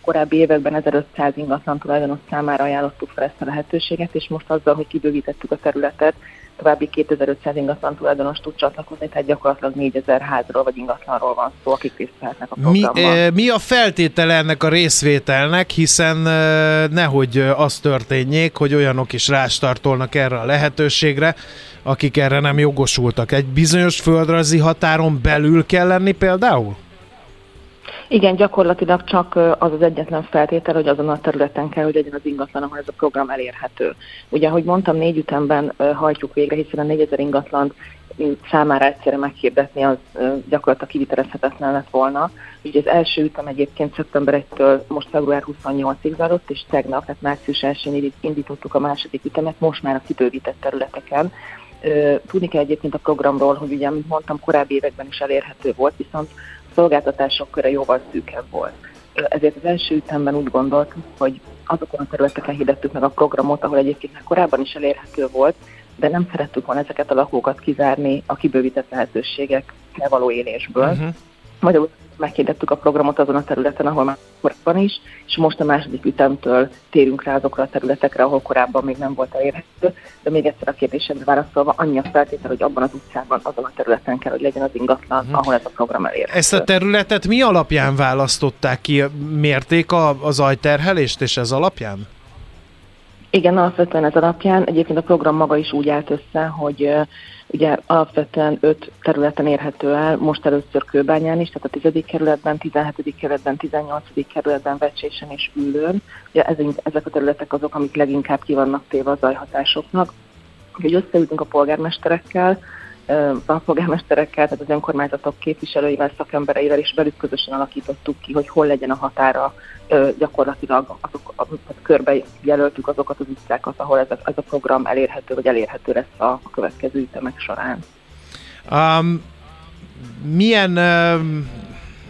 korábbi években 1500 ingatlan tulajdonos számára ajánlottuk fel ezt a lehetőséget, és most azzal, hogy kibővítettük a területet, további 2500 ingatlan tulajdonos tud csatlakozni, tehát gyakorlatilag 4000 házról vagy ingatlanról van szó, akik részt vehetnek a programban. Mi, eh, mi a feltétele ennek a részvételnek, hiszen eh, nehogy az történjék, hogy olyanok is rástartolnak erre a lehetőségre, akik erre nem jogosultak. Egy bizonyos földrajzi határon belül kell lenni például? Igen, gyakorlatilag csak az az egyetlen feltétel, hogy azon a területen kell, hogy legyen az ingatlan, ahol ez a program elérhető. Ugye, ahogy mondtam, négy ütemben hajtjuk végre, hiszen a 4000 ingatlan számára egyszerre meghirdetni, az gyakorlatilag kivitelezhetetlen lett volna. Ugye az első ütem egyébként szeptember 1-től most február 28-ig zajlott, és tegnap, tehát március 1-én indítottuk a második ütemet, most már a kibővített területeken. Tudni kell egyébként a programról, hogy ugye, mint mondtam, korábbi években is elérhető volt, viszont szolgáltatások köre jóval szűkebb volt. Ezért az első ütemben úgy gondoltuk, hogy azokon a területeken hirdettük meg a programot, ahol egyébként korábban is elérhető volt, de nem szerettük volna ezeket a lakókat kizárni a kibővített lehetőségekkel való élésből. Uh-huh. Magyarul meghirdettük a programot azon a területen, ahol már korábban is, és most a második ütemtől térünk rá azokra a területekre, ahol korábban még nem volt elérhető. De még egyszer a kérdésemre válaszolva, annyi a feltétel, hogy abban az utcában, azon a területen kell, hogy legyen az ingatlan, uh-huh. ahol ez a program elérhető. Ezt a területet mi alapján választották ki? Mérték a, a zajterhelést, és ez alapján? Igen, alapvetően ez alapján. Egyébként a program maga is úgy állt össze, hogy ugye alapvetően öt területen érhető el, most először Kőbányán is, tehát a 10. kerületben, 17. kerületben, 18. kerületben, Vecsésen és Üllőn. Ugye ezek a területek azok, amik leginkább ki vannak téve a zajhatásoknak. Úgyhogy összeültünk a polgármesterekkel, a polgármesterekkel, tehát az önkormányzatok képviselőivel, szakembereivel, és velük közösen alakítottuk ki, hogy hol legyen a határa gyakorlatilag azok, tehát körbe jelöltük azokat az utcákat, ahol ez a, ez a program elérhető, vagy elérhető lesz a, a következő ütemek során. Um, milyen um,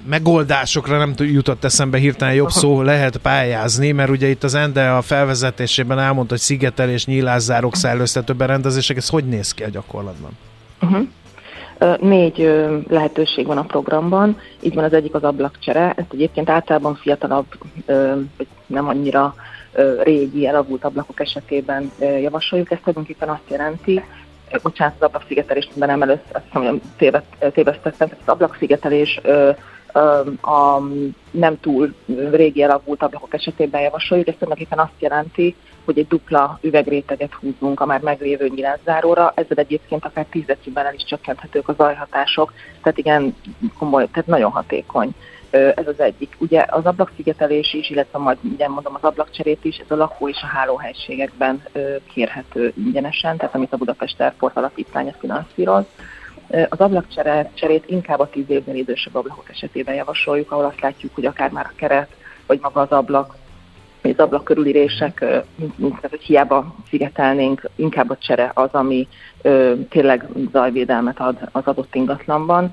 megoldásokra nem jutott eszembe hirtelen jobb szó lehet pályázni, mert ugye itt az ENDE a felvezetésében elmondta, hogy szigetelés, nyílászárok, szellőztető berendezések, ez hogy néz ki a gyakorlatban? Uh-huh. Négy lehetőség van a programban, így van az egyik az ablakcsere, ezt egyébként általában fiatalabb, nem annyira régi, elavult ablakok esetében javasoljuk. Ez tulajdonképpen azt jelenti, bocsánat, az ablakszigetelést nem először, azt hiszem, hogy tévesztettem, az ablakszigetelés a nem túl régi elavult ablakok esetében javasoljuk. Ez tulajdonképpen azt jelenti, hogy egy dupla üvegréteget húzunk a már meglévő nyilászáróra, ezzel egyébként akár 10 decibellel is csökkenthetők a zajhatások, tehát igen, komoly, tehát nagyon hatékony. Ez az egyik. Ugye az ablakszigetelés is, illetve majd ugye mondom az ablakcserét is, ez a lakó és a hálóhelységekben kérhető ingyenesen, tehát amit a Budapest Airport alapítványa finanszíroz. Az ablakcserét inkább a 10 évnél idősebb ablakok esetében javasoljuk, ahol azt látjuk, hogy akár már a keret, vagy maga az ablak az ablak körülírések, mint hogy hiába szigetelnénk, inkább a csere az, ami tényleg zajvédelmet ad az adott ingatlanban.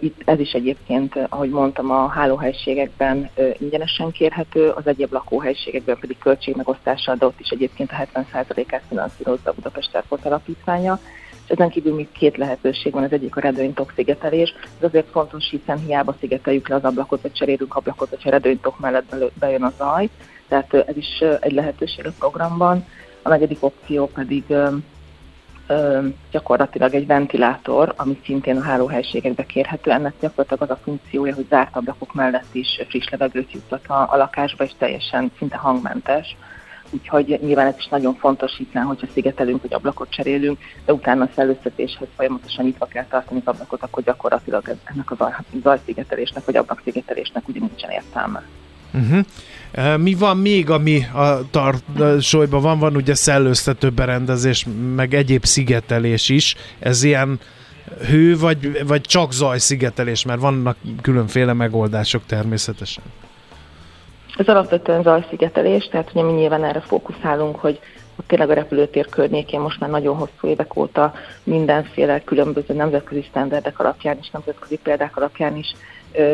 Itt ez is egyébként, ahogy mondtam, a hálóhelységekben ingyenesen kérhető, az egyéb lakóhelységekben pedig költségmegosztással, de ott is egyébként a 70%-át finanszírozza a Budapest Airport alapítványa. És ezen kívül még két lehetőség van, az egyik a redőnytok szigetelés. Ez azért fontos, hiszen hiába szigeteljük le az ablakot, vagy cserélünk ablakot, hogyha redőnytok mellett bejön a zaj, tehát ez is egy lehetőség a programban. A negyedik opció pedig gyakorlatilag egy ventilátor, ami szintén a hálóhelységekbe kérhető. Ennek gyakorlatilag az a funkciója, hogy zárt ablakok mellett is friss levegőt juttat a, a lakásba, és teljesen szinte hangmentes. Úgyhogy nyilván ez is nagyon fontos, hiszen hogyha szigetelünk, hogy ablakot cserélünk, de utána a szellőztetéshez folyamatosan nyitva kell tartani az ablakot, akkor gyakorlatilag ennek a zajszigetelésnek vagy ablakszigetelésnek ugye nincsen értelme. Uh-huh. Mi van még, ami a tarsolyban van? Van ugye szellőztető berendezés, meg egyéb szigetelés is. Ez ilyen hő, vagy, vagy csak zajszigetelés, mert vannak különféle megoldások természetesen. Ez alapvetően zajszigetelés, tehát ugye mi nyilván erre fókuszálunk, hogy tényleg a repülőtér környékén most már nagyon hosszú évek óta mindenféle különböző nemzetközi sztenderdek alapján és nemzetközi példák alapján is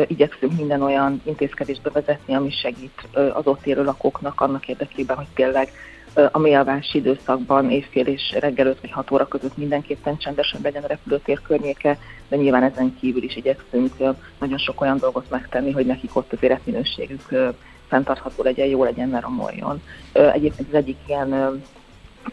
igyekszünk minden olyan intézkedést bevezetni, ami segít az ott élő lakóknak annak érdekében, hogy tényleg a mélvási időszakban éjfél és reggel 5 vagy 6 óra között mindenképpen csendesen legyen a repülőtér környéke, de nyilván ezen kívül is igyekszünk nagyon sok olyan dolgot megtenni, hogy nekik ott az életminőségük fenntartható legyen, jó legyen, ne romoljon. Egyébként az egyik ilyen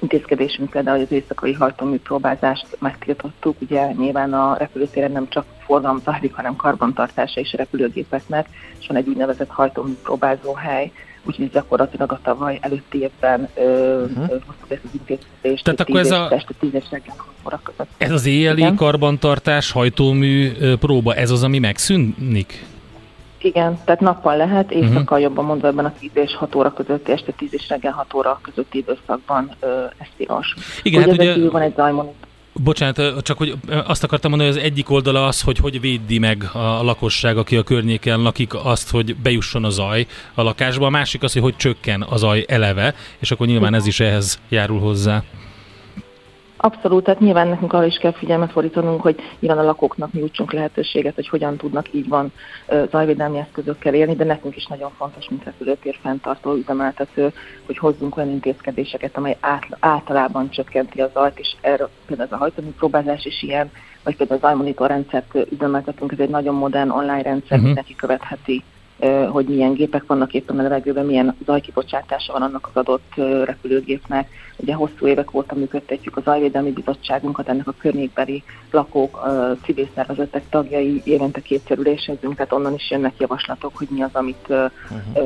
intézkedésünk például, az éjszakai hajtómű próbázást megtiltottuk. Ugye nyilván a repülőtéren nem csak forgalom zajlik, hanem karbantartása is a repülőgépeknek, és van egy úgynevezett hajtómű próbázó hely, úgyhogy gyakorlatilag a tavaly előtti évben uh-huh. hoztuk ezt az intézkedést. Tehát akkor ez a- Este 10 és reggel 6 óra között. Ez az éjjeli Igen. karbantartás, hajtómű próba, ez az, ami megszűnik? Igen, tehát nappal lehet, éjszaka uh-huh. jobban mondva ebben a 10 és 6 óra közötti, este 10 és reggel 6 óra közötti időszakban ö, ez tilos. Igen, hát ezen ugye- van egy zajmonitor. Bocsánat, csak hogy azt akartam mondani, hogy az egyik oldala az, hogy hogy védi meg a lakosság, aki a környéken lakik, azt, hogy bejusson a zaj a lakásba. A másik az, hogy hogy csökken a zaj eleve, és akkor nyilván ez is ehhez járul hozzá. Abszolút, tehát nyilván nekünk arra is kell figyelmet fordítanunk, hogy nyilván a lakóknak nyújtsunk lehetőséget, hogy hogyan tudnak így van zajvédelmi eszközökkel élni, de nekünk is nagyon fontos, mint repülőtér fenntartó üzemeltető, hogy hozzunk olyan intézkedéseket, amely át, általában csökkenti a zajt, és erről például ez a hajtómű próbázás is ilyen, vagy például a zajmonitor rendszert üzemeltetünk, ez egy nagyon modern online rendszer, uh-huh. mindenki követheti hogy milyen gépek vannak éppen a levegőben, milyen zajkibocsátása van annak az adott repülőgépnek. Ugye hosszú évek óta működtetjük a Zajvédelmi Bizottságunkat, ennek a környékbeli lakók, civil szervezetek tagjai évente kétszer ülésezünk, tehát onnan is jönnek javaslatok, hogy mi az, amit ö,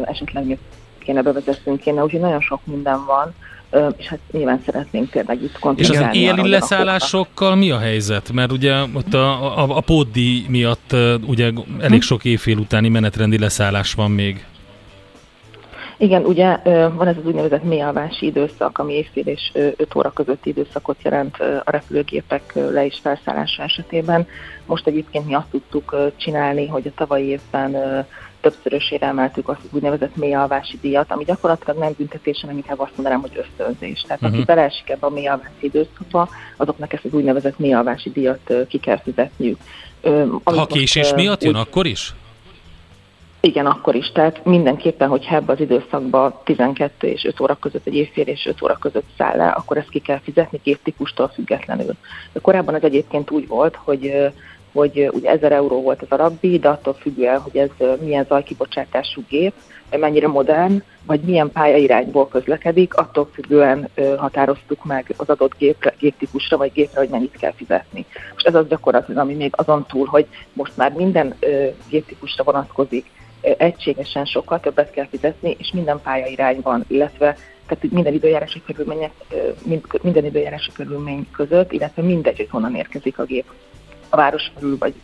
esetleg még kéne bevezetnünk kéne, úgyhogy nagyon sok minden van, és hát nyilván szeretnénk tényleg itt És az koncentrálni arra, leszállásokkal mi a helyzet? Mert ugye ott a, a, a pótdi miatt ugye elég sok éjfél utáni menetrendi leszállás van még. Igen, ugye van ez az úgynevezett mélyalvási időszak, ami éjfél és 5 óra közötti időszakot jelent a repülőgépek le- és felszállása esetében. Most egyébként mi azt tudtuk csinálni, hogy a tavalyi évben többszörösére emeltük azt az úgynevezett mélyalvási díjat, ami gyakorlatilag nem büntetés, hanem inkább azt mondanám, hogy ösztönzés. Tehát uh-huh. aki Mhm. beleesik ebbe a mélyalvási időszakba, azoknak ezt az úgynevezett mélyalvási díjat ki kell fizetniük. Ö, Ha késés miatt jön, úgy- akkor is? Igen, akkor is. Tehát mindenképpen, hogy ebbe az időszakban 12 és 5 óra között, egy évfél és 5 óra között száll le, akkor ezt ki kell fizetni géptípustól függetlenül. De korábban ez egyébként úgy volt, hogy hogy ugye 1000 euró volt az alapdíj, de attól függően, hogy ez milyen zajkibocsátású gép, mennyire modern, vagy milyen pályairányból közlekedik, attól függően határoztuk meg az adott gépre, géptípusra vagy gépre, hogy mennyit kell fizetni. Most ez az gyakorlatilag, ami még azon túl, hogy most már minden géptípusra vonatkozik, egységesen sokkal többet kell fizetni, és minden pályairányban, illetve tehát minden időjárási körülmények, minden időjárási körülmény között, illetve mindegy, hogy honnan érkezik a gép a város felül, vagy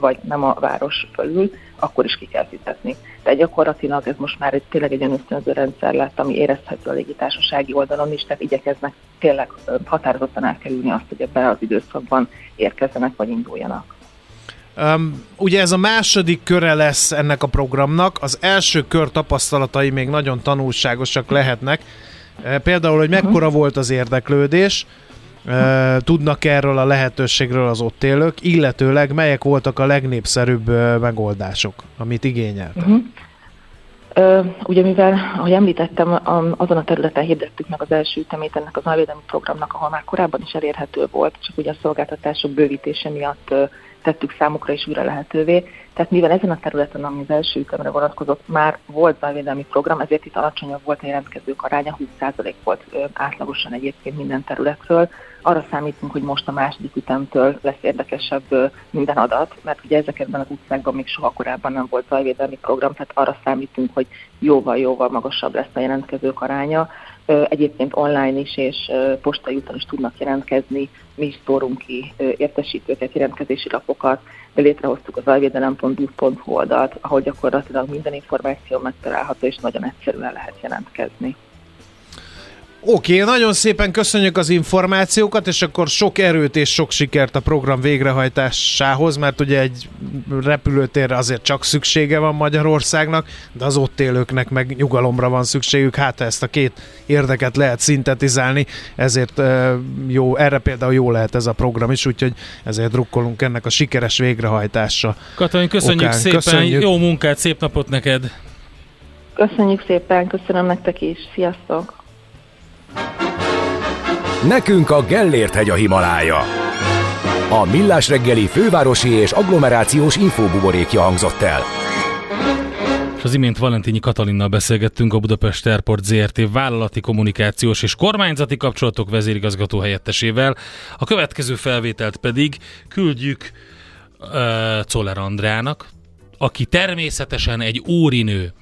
vagy nem a város felül, akkor is ki kell fizetni. Tehát gyakorlatilag ez most már egy, tényleg egy ösztönző rendszer lett, ami érezhető a légitársasági oldalon is, tehát igyekeznek tényleg határozottan elkerülni azt, hogy ebben az időszakban érkezzenek vagy induljanak. Um, ugye ez a második köre lesz ennek a programnak, az első kör tapasztalatai még nagyon tanulságosak lehetnek. E, Például, hogy mekkora volt az érdeklődés, e, tudnak erről a lehetőségről az ott élők, illetőleg melyek voltak a legnépszerűbb megoldások, amit igényeltek. Uh-huh. Ö, ugye mivel, ahogy említettem, azon a területen hirdettük meg az első ütemét ennek az alvédelmi programnak, ahol már korábban is elérhető volt, csak ugye a szolgáltatások bővítése miatt tettük számukra is újra lehetővé. Tehát mivel ezen a területen, ami az első ütemre vonatkozott, már volt zajvédelmi program, ezért itt alacsonyabb volt a jelentkezők aránya, 20% volt átlagosan egyébként minden területről. Arra számítunk, hogy most a második ütemtől lesz érdekesebb minden adat, mert ugye ezekben az utcákban még soha korábban nem volt zajvédelmi program, tehát arra számítunk, hogy jóval-jóval magasabb lesz a jelentkezők aránya. Egyébként online is és postai úton is tudnak jelentkezni, mi is szórunk ki értesítőket, jelentkezési lapokat, de létrehoztuk az alvédelem.hu oldalt, ahol gyakorlatilag minden információ megtalálható, és nagyon egyszerűen lehet jelentkezni. Oké, nagyon szépen köszönjük az információkat, és akkor sok erőt és sok sikert a program végrehajtásához, mert ugye egy repülőtérre azért csak szüksége van Magyarországnak, de az ott élőknek meg nyugalomra van szükségük, hát ezt a két érdeket lehet szintetizálni, ezért jó, erre például jó lehet ez a program is, úgyhogy ezért drukkolunk ennek a sikeres végrehajtása. Katalin, köszönjük Okán, szépen, köszönjük. jó munkát, szép napot neked! Köszönjük szépen, köszönöm nektek is. Sziasztok! Nekünk a Gellért hegy a Himalája. A Millás reggeli fővárosi és agglomerációs infóbuborékja hangzott el. És az imént Valentini Katalinnal beszélgettünk a Budapest Airport ZRT vállalati kommunikációs és kormányzati kapcsolatok vezérigazgató helyettesével. A következő felvételt pedig küldjük uh, Czoller Andrának, aki természetesen egy úrinő.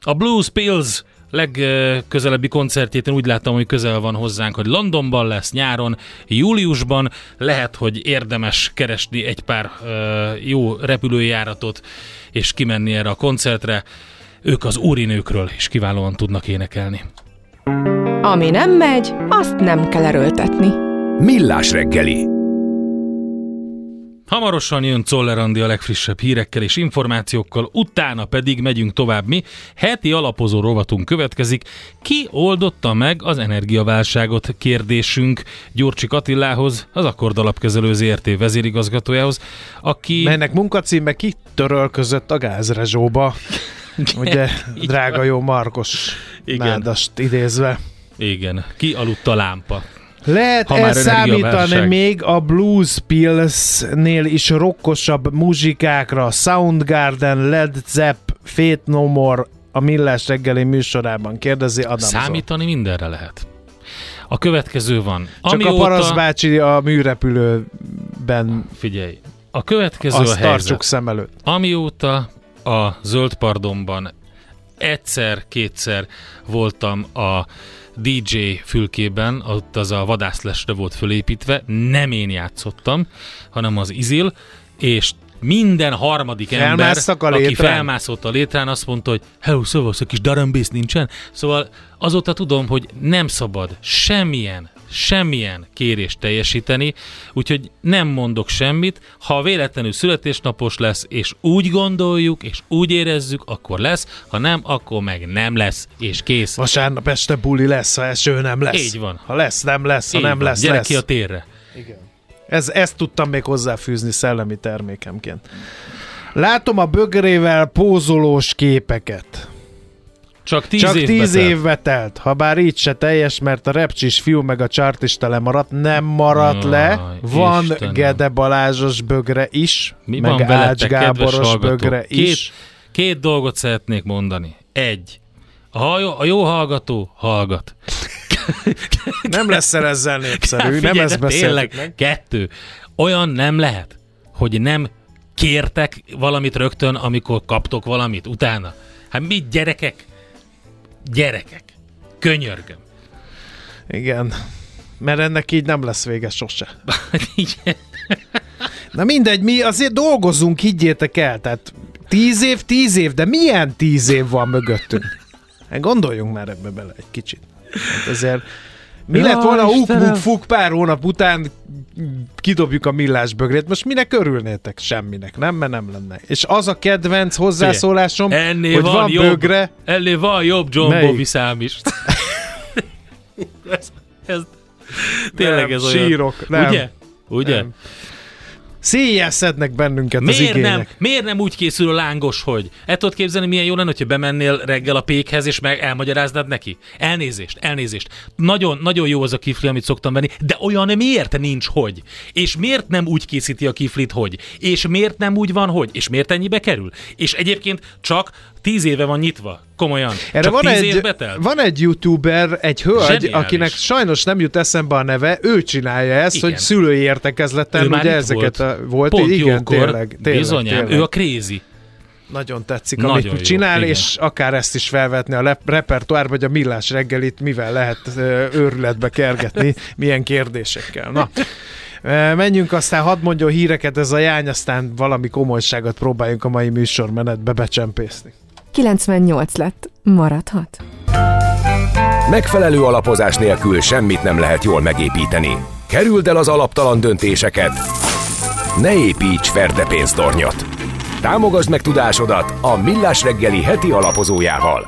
A Blues Pills legközelebbi koncertjét én úgy láttam, hogy közel van hozzánk, hogy Londonban lesz nyáron, júliusban. Lehet, hogy érdemes keresni egy pár jó repülőjáratot, és kimenni erre a koncertre. Ők az úrinőkről is kiválóan tudnak énekelni. Ami nem megy, azt nem kell erőltetni. Millás reggeli. Hamarosan jön Czoller Andi a legfrissebb hírekkel és információkkal, utána pedig megyünk tovább mi. Heti alapozó rovatunk következik. Ki oldotta meg az energiaválságot kérdésünk Gyurcsik Attilához, az Akkord Alapkezelő ZRT vezérigazgatójához, aki... Melynek munkacíme kitörölközött a gázrezsóba, ugye drága jó Markos Igen. nádast idézve. Igen, ki aludt a lámpa. Lehet Ha számítani még a Blues Pills-nél is rokkosabb muzsikákra? Soundgarden, Led Zepp, Fate No More a Millás reggeli műsorában kérdezi Adam. Számítani mindenre lehet. A következő van. Csak a Parasz bácsi a műrepülőben Figyelj, a következő a azt helyzet. tartsuk szem előtt. Amióta a Zöld Pardonban egyszer-kétszer voltam a DJ fülkében, ott az a vadászlesre volt fölépítve, nem én játszottam, hanem az Izil, és minden harmadik ember, a aki felmászott a létrán, azt mondta, hogy hello, szóval a kis drum bass nincsen. Szóval azóta tudom, hogy nem szabad semmilyen, semmilyen kérést teljesíteni, úgyhogy nem mondok semmit. Ha véletlenül születésnapos lesz, és úgy gondoljuk, és úgy érezzük, akkor lesz, ha nem, akkor meg nem lesz, és kész. Vasárnap este buli lesz, ha eső nem lesz. Így van. Ha lesz, nem lesz, ha Így nem van. lesz, Gyere lesz. ki a térre. Ez, ezt tudtam még hozzáfűzni szellemi termékemként. Látom a bögrével pózolós képeket. Csak tíz Csak év tíz évbe telt, ha bár így se teljes, mert a repcsis fiú meg a csart is tele maradt, nem maradt Jaj, le. Van Istenem. Gede Balázsos bögre is, Mi meg van Ács veletek, Gáboros bögre Két, is. két dolgot szeretnék mondani. Egy. A jó, a jó hallgató hallgat. Nem lesz ezzel népszerű, nem Figyelj, ezt de beszéltük meg. Kettő. Olyan nem lehet, hogy nem kértek valamit rögtön, amikor kaptok valamit utána. Hát mi gyerekek? Gyerekek. Könyörgöm. Igen. Mert ennek így nem lesz vége sose. Na mindegy, mi azért dolgozunk, higgyétek el, tehát tíz év, tíz év, de milyen tíz év van mögöttünk? Hát gondoljunk már ebbe bele egy kicsit. Hát ezért mi Ja, lett volna uk Istenem. muk fuk pár hónap után kidobjuk a millás bögrét, most minek örülnétek? Semminek, nem? Mert nem lenne. És az a kedvenc hozzászólásom, Ennél hogy van, van, jobb, bögre, Ennél van jobb John Melyik? Bobby szám is. ez, ez, tényleg Nem, ez olyan. sírok, nem. Ugye? Ugye? Nem. Széjjel szednek bennünket az Miért igények. nem, miért nem úgy készül a lángos, hogy? El tudod képzelni, milyen jó lenne, hogyha bemennél reggel a pékhez, és meg elmagyaráznád neki? Elnézést, elnézést. Nagyon, nagyon jó az a kifli, amit szoktam venni, de olyan miért nincs, hogy? És miért nem úgy készíti a kiflit, hogy? És miért nem úgy van, hogy? És miért ennyibe kerül? És egyébként csak tíz éve van nyitva. Komolyan. Erre csak van egy, van egy youtuber, egy hölgy, Zseniális. akinek sajnos nem jut eszembe a neve, ő csinálja ezt, Igen. hogy szülői értekezleten Ő ugye ezeket volt. a, volt. Pont igen, jókor. tényleg, tényleg, Bizonyám, tényleg. ő a crazy. Nagyon tetszik, Nagyon amit jó, csinál, igen. és akár ezt is felvetni a lep- repertoárba, vagy a millás reggelit, mivel lehet őrületbe kergetni, milyen kérdésekkel. Na, menjünk aztán, hadd mondjon híreket ez a jány, aztán valami komolyságot próbáljunk a mai műsormenetbe becsempészni. 98 lett. Maradhat. Megfelelő alapozás nélkül semmit nem lehet jól megépíteni. Kerüld el az alaptalan döntéseket. Ne építs ferde pénztornyot. Támogasd meg tudásodat a Millás reggeli heti alapozójával.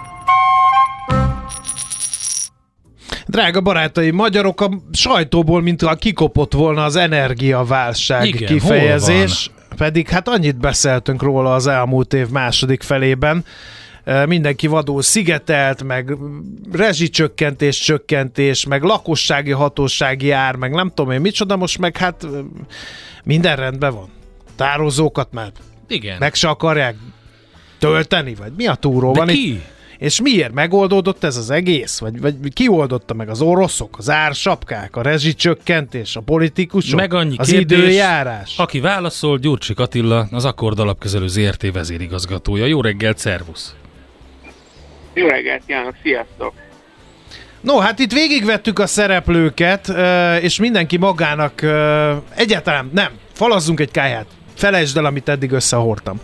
Drága barátaim, magyarok a sajtóból, mint a kikopott volna az energiaválság Igen, kifejezés. Pedig hát annyit beszéltünk róla az elmúlt év második felében. Mindenki vadul szigetelt, meg rezsicsökkentés, csökkentés, meg lakossági hatósági ár, meg nem tudom én micsoda, most meg hát minden rendben van. Tározókat már Igen. meg se akarják tölteni, vagy mi a túró De van itt? És miért megoldódott ez az egész? Vagy, vagy ki oldotta meg? Az oroszok, az ársapkák, a rezsicsökkentés, a politikusok, Meg annyi az kérdés, időjárás? Aki válaszol, Gyurcsik Attila, az Akkord alapkezelő ZRT vezérigazgatója. Jó reggelt, szervusz! Jó reggelt kívánok, sziasztok! No, hát itt végigvettük a szereplőket, és mindenki magának egyáltalán nem, falazzunk egy káját. Felejtsd el, amit eddig összehordtam.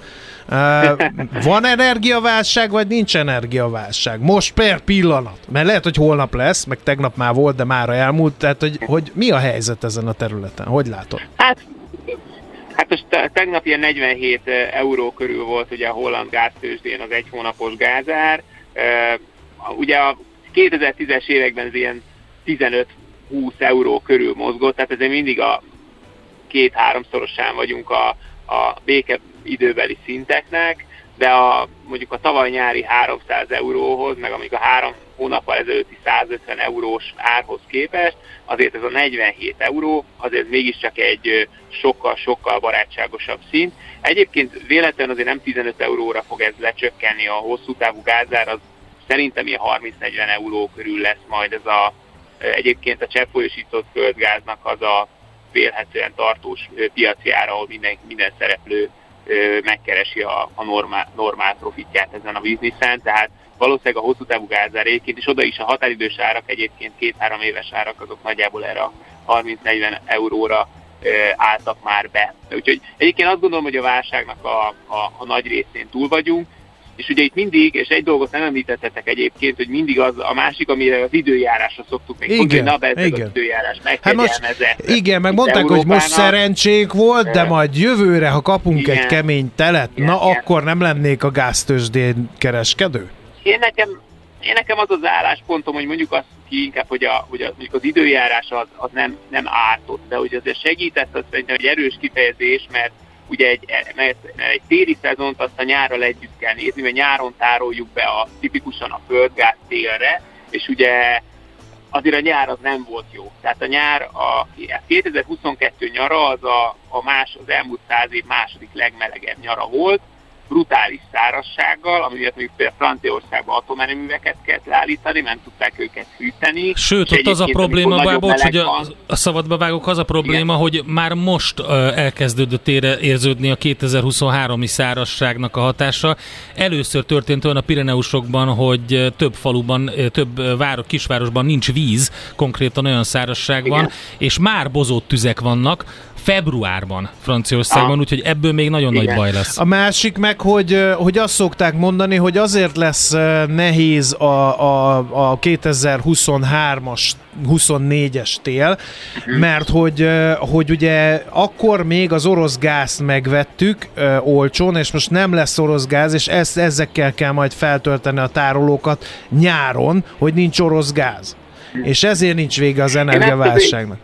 Van energiaválság, vagy nincs energiaválság? Most per pillanat. Mert lehet, hogy holnap lesz, meg tegnap már volt, de már elmúlt. Tehát, hogy, hogy mi a helyzet ezen a területen? Hogy látod? Hát, hát most te- tegnap ilyen 47 euró körül volt ugye a holland gáztőzsdén az egy hónapos gázár. Ugye a 2010-es években ez ilyen 15-20 euró körül mozgott, tehát ezért mindig a két-háromszorosán vagyunk a, a béke időbeli szinteknek, de a, mondjuk a tavaly nyári 300 euróhoz, meg amíg a három hónappal ezelőtti 150 eurós árhoz képest, azért ez a 47 euró, azért mégiscsak egy sokkal-sokkal barátságosabb szint. Egyébként véletlenül azért nem 15 euróra fog ez lecsökkenni a hosszú távú gázár, az szerintem ilyen 30-40 euró körül lesz majd ez a, egyébként a cseppfolyósított földgáznak az a vélhetően tartós piaci ára, ahol minden, minden szereplő megkeresi a, a normál, normál profitját ezen a bizniszen, tehát valószínűleg a hosszú távú gázár és oda is a határidős árak egyébként két-három éves árak azok nagyjából erre a 30-40 euróra álltak már be. Úgyhogy egyébként azt gondolom, hogy a válságnak a, a, a nagy részén túl vagyunk, és ugye itt mindig, és egy dolgot nem említettetek egyébként, hogy mindig az a másik, amire az időjárásra szoktuk még mondani, Igen, hogy na ez igen. az időjárás Hát most, igen, meg mondták, hogy most szerencsénk volt, de majd jövőre, ha kapunk igen. egy kemény telet, Igen, na igen. akkor nem lennék a gáztősdén kereskedő? Én nekem, én nekem az az álláspontom, hogy mondjuk azt ki inkább, hogy, a, hogy a, mondjuk az időjárás az, az nem, nem ártott, de hogy azért segített, az szerintem egy erős kifejezés, mert ugye egy, mert egy téli szezont azt a nyárral együtt kell nézni, mert nyáron tároljuk be a, tipikusan a földgáz télre, és ugye azért a nyár az nem volt jó. Tehát a nyár, a 2022 nyara az a, a más, az elmúlt száz év második legmelegebb nyara volt, brutális szárazsággal, ami miatt mondjuk például Franciaországban atomerőműveket kellett leállítani, nem tudták őket fűteni. Sőt, ott az a probléma, Bábocs, meleg hogy a, a szabadba vágok, az a probléma, hogy már most uh, elkezdődött ére érződni a 2023-i szárasságnak a hatása. Először történt olyan a Pireneusokban, hogy több faluban, több ö, várok, kisvárosban nincs víz, konkrétan olyan szárasság van, Igen. és már bozott tüzek vannak februárban Franciaországban, úgyhogy ebből még nagyon Igen. nagy baj lesz. A másik meg, hogy, hogy azt szokták mondani, hogy azért lesz nehéz a, a, a 2023-as, 24-es tél, mert hogy, hogy ugye akkor még az orosz gázt megvettük ö, olcsón, és most nem lesz orosz gáz, és ezt, ezekkel kell majd feltölteni a tárolókat nyáron, hogy nincs orosz gáz. És ezért nincs vége az energiaválságnak.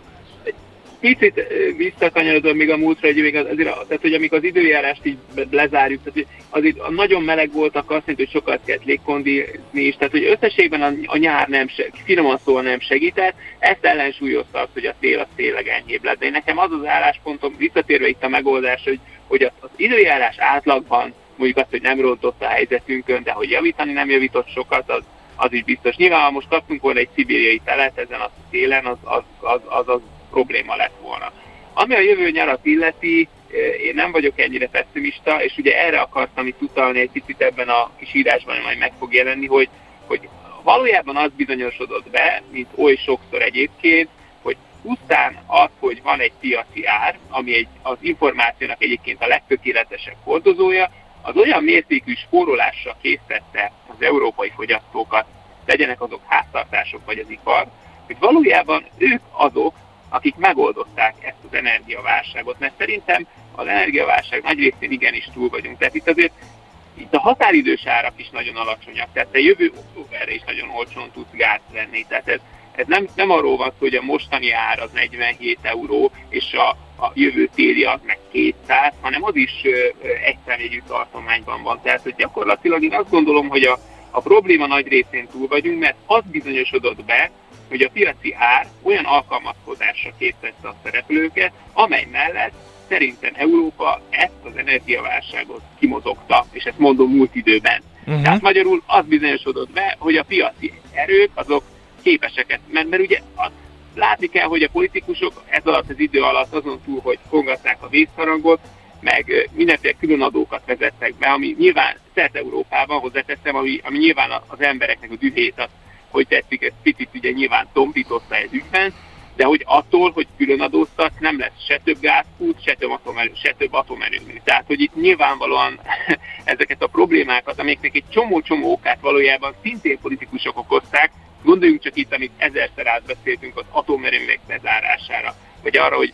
Picit visszakanyarodom még a múltra, hogy még az, azért, a- tehát, hogy amikor az időjárást így lezárjuk, tehát hogy azért a nagyon meleg voltak, azt jelenti, hogy sokat kellett légkondizni is, tehát hogy összességben a, a nyár nem, se, finoman szóval nem segített, ezt ellensúlyozta az, hogy a tél az tényleg enyhébb lett. De én nekem az az álláspontom, visszatérve itt a megoldás, hogy, hogy az időjárás átlagban mondjuk azt, hogy nem rontott a helyzetünkön, de hogy javítani nem javított sokat, az, az is biztos. Nyilván, ha most kaptunk volna egy szibériai telet ezen a télen, az az, az, az, az probléma lett volna. Ami a jövő nyarat illeti, eh, én nem vagyok ennyire pessimista, és ugye erre akartam itt utalni egy picit ebben a kis írásban, ami majd meg fog jelenni, hogy, hogy valójában az bizonyosodott be, mint oly sokszor egyébként, hogy pusztán az, hogy van egy piaci ár, ami egy, az információnak egyébként a legtökéletesebb hordozója, az olyan mértékű spórolásra késztette az európai fogyasztókat legyenek azok háztartások vagy az ipar, hogy valójában ők azok, akik megoldották ezt az energiaválságot, mert szerintem az energiaválság nagy részén igenis túl vagyunk. Tehát itt azért itt a határidős árak is nagyon alacsonyak, tehát a jövő októberre is nagyon olcsón tudsz gáz venni. Tehát ez, ez nem, nem arról van hogy a mostani ár az 47 euró, és a, a jövő téli az meg 200, hanem az is egyszerűjű tartományban van. Tehát, hogy gyakorlatilag én azt gondolom, hogy a, a probléma nagy részén túl vagyunk, mert az bizonyosodott be, hogy a piaci ár olyan alkalmazkodásra készítette a szereplőket, amely mellett szerintem Európa ezt az energiaválságot kimozogta, és ezt mondom múlt időben. Uh-huh. Tehát magyarul az bizonyosodott be, hogy a piaci erők azok képeseket, mert, mert ugye az, látni kell, hogy a politikusok ez alatt az idő alatt azon túl, hogy kongatták a vészharangot, meg mindenféle különadókat vezettek be, ami nyilván szert Európában hozzáteszem, ami, ami nyilván az embereknek a dühét, az, hogy tetszik, ez picit ugye nyilván tompította ez ügyben, de hogy attól, hogy külön adóztat, nem lesz se több gázkút, se több atomerő, se több atomerőmű. Tehát, hogy itt nyilvánvalóan ezeket a problémákat, amiknek egy csomó-csomó okát valójában szintén politikusok okozták, gondoljunk csak itt, amit ezerszer átbeszéltünk az atomerőművek bezárására, vagy arra, hogy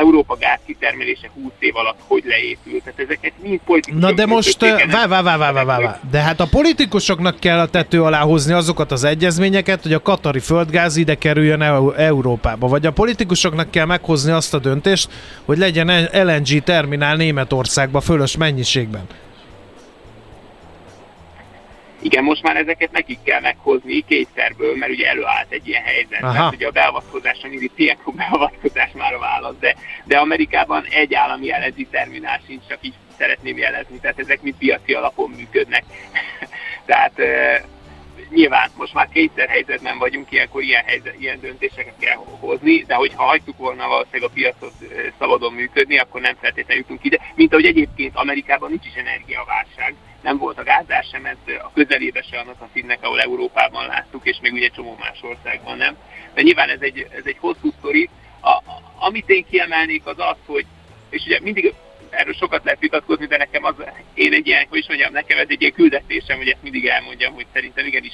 Európa gáz kitermelése 20 év alatt hogy leépült. Tehát ezeket mind politikusok... Na de most, vá, vá, vá, vá, vá, vá. de hát a politikusoknak kell a tető alá hozni azokat az egyezményeket, hogy a katari földgáz ide kerüljön Európába, vagy a politikusoknak kell meghozni azt a döntést, hogy legyen LNG terminál Németországba fölös mennyiségben. Igen, most már ezeket nekik kell meghozni kétszerből, mert ugye előállt egy ilyen helyzet. Aha. Mert ugye a beavatkozás, mindig TNK beavatkozás már a válasz, de, de Amerikában egy állami jelezi terminál sincs, csak így szeretném jelezni, tehát ezek mind piaci alapon működnek. tehát e, nyilván most már kétszer helyzetben vagyunk, ilyenkor ilyen, helyzet, ilyen döntéseket kell hozni, de hogyha hagytuk volna valószínűleg a piacot szabadon működni, akkor nem feltétlenül jutunk ide, mint ahogy egyébként Amerikában nincs is energiaválság nem volt a gázár sem, ez a közelébe se annak a színnek, ahol Európában láttuk, és még ugye csomó más országban nem. De nyilván ez egy, ez egy hosszú sztori. A, amit én kiemelnék az az, hogy, és ugye mindig erről sokat lehet vitatkozni, de nekem az, én egy ilyen, hogy is mondjam, nekem ez egy ilyen küldetésem, hogy ezt mindig elmondjam, hogy szerintem igenis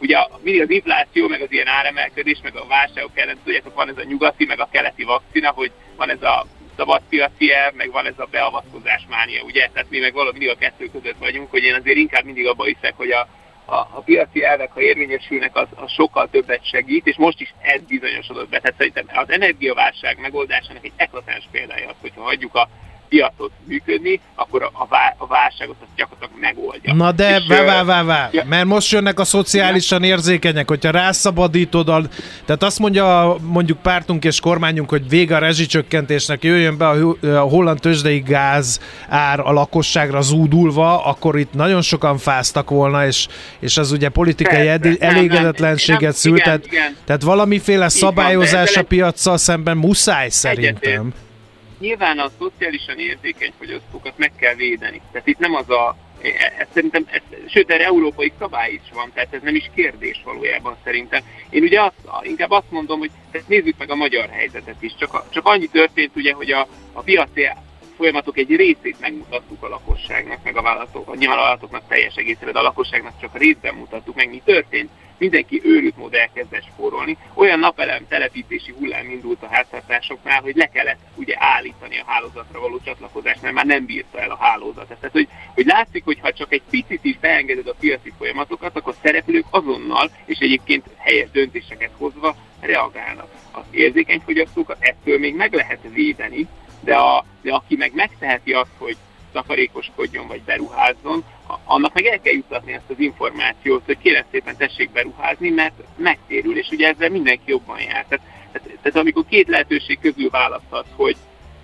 ugye mindig az infláció, meg az ilyen áremelkedés, meg a válságok ellen, tudjátok, van ez a nyugati, meg a keleti vakcina, hogy van ez a szabadpiaci elv, meg van ez a beavatkozás mánia, ugye? Tehát mi meg valami a kettő között vagyunk, hogy én azért inkább mindig abba hiszek, hogy a, a, a piaci elvek, ha érvényesülnek, az, az sokkal többet segít, és most is ez bizonyosodott be. Tehát szerintem az energiaválság megoldásának egy eklatáns példája az, hogyha hagyjuk a piacot működni, akkor a, vá- a válságot azt gyakorlatilag megoldja. Na de, vá, vá, vá, vá. Ja. mert most jönnek a szociálisan érzékenyek, hogyha rászabadítod, a, tehát azt mondja mondjuk pártunk és kormányunk, hogy vége a rezsicsökkentésnek, jöjjön be a, a holland tőzsdei gáz ár a lakosságra zúdulva, akkor itt nagyon sokan fáztak volna, és, és az ugye politikai Persze, ed- elégedetlenséget szült, tehát, tehát valamiféle szabályozás a piacsal szemben muszáj szerintem. Egyetért nyilván a szociálisan érzékeny fogyasztókat meg kell védeni. Tehát itt nem az a, ez szerintem, ez, sőt erre európai szabály is van, tehát ez nem is kérdés valójában szerintem. Én ugye azt, inkább azt mondom, hogy nézzük meg a magyar helyzetet is. Csak, a, csak annyi történt ugye, hogy a, a piaci folyamatok egy részét megmutattuk a lakosságnak, meg a vállalatok, a nyilvánvállalatoknak teljes egészében, de a lakosságnak csak a részben mutattuk meg, mi történt. Mindenki őrült mód elkezdett spórolni. Olyan napelem telepítési hullám indult a háztartásoknál, hogy le kellett ugye állítani a hálózatra való csatlakozást, mert már nem bírta el a hálózat. Tehát, hogy, hogy látszik, hogy ha csak egy picit is beengeded a piaci folyamatokat, akkor szereplők azonnal, és egyébként helyes döntéseket hozva reagálnak. Az érzékeny fogyasztókat ettől még meg lehet védeni, de, a, de aki meg megteheti azt, hogy takarékoskodjon vagy beruházzon, annak meg el kell jutatni ezt az információt, hogy kérem szépen tessék beruházni, mert megtérül, és ugye ezzel mindenki jobban jár. Tehát, tehát, tehát amikor két lehetőség közül választhatsz, hogy,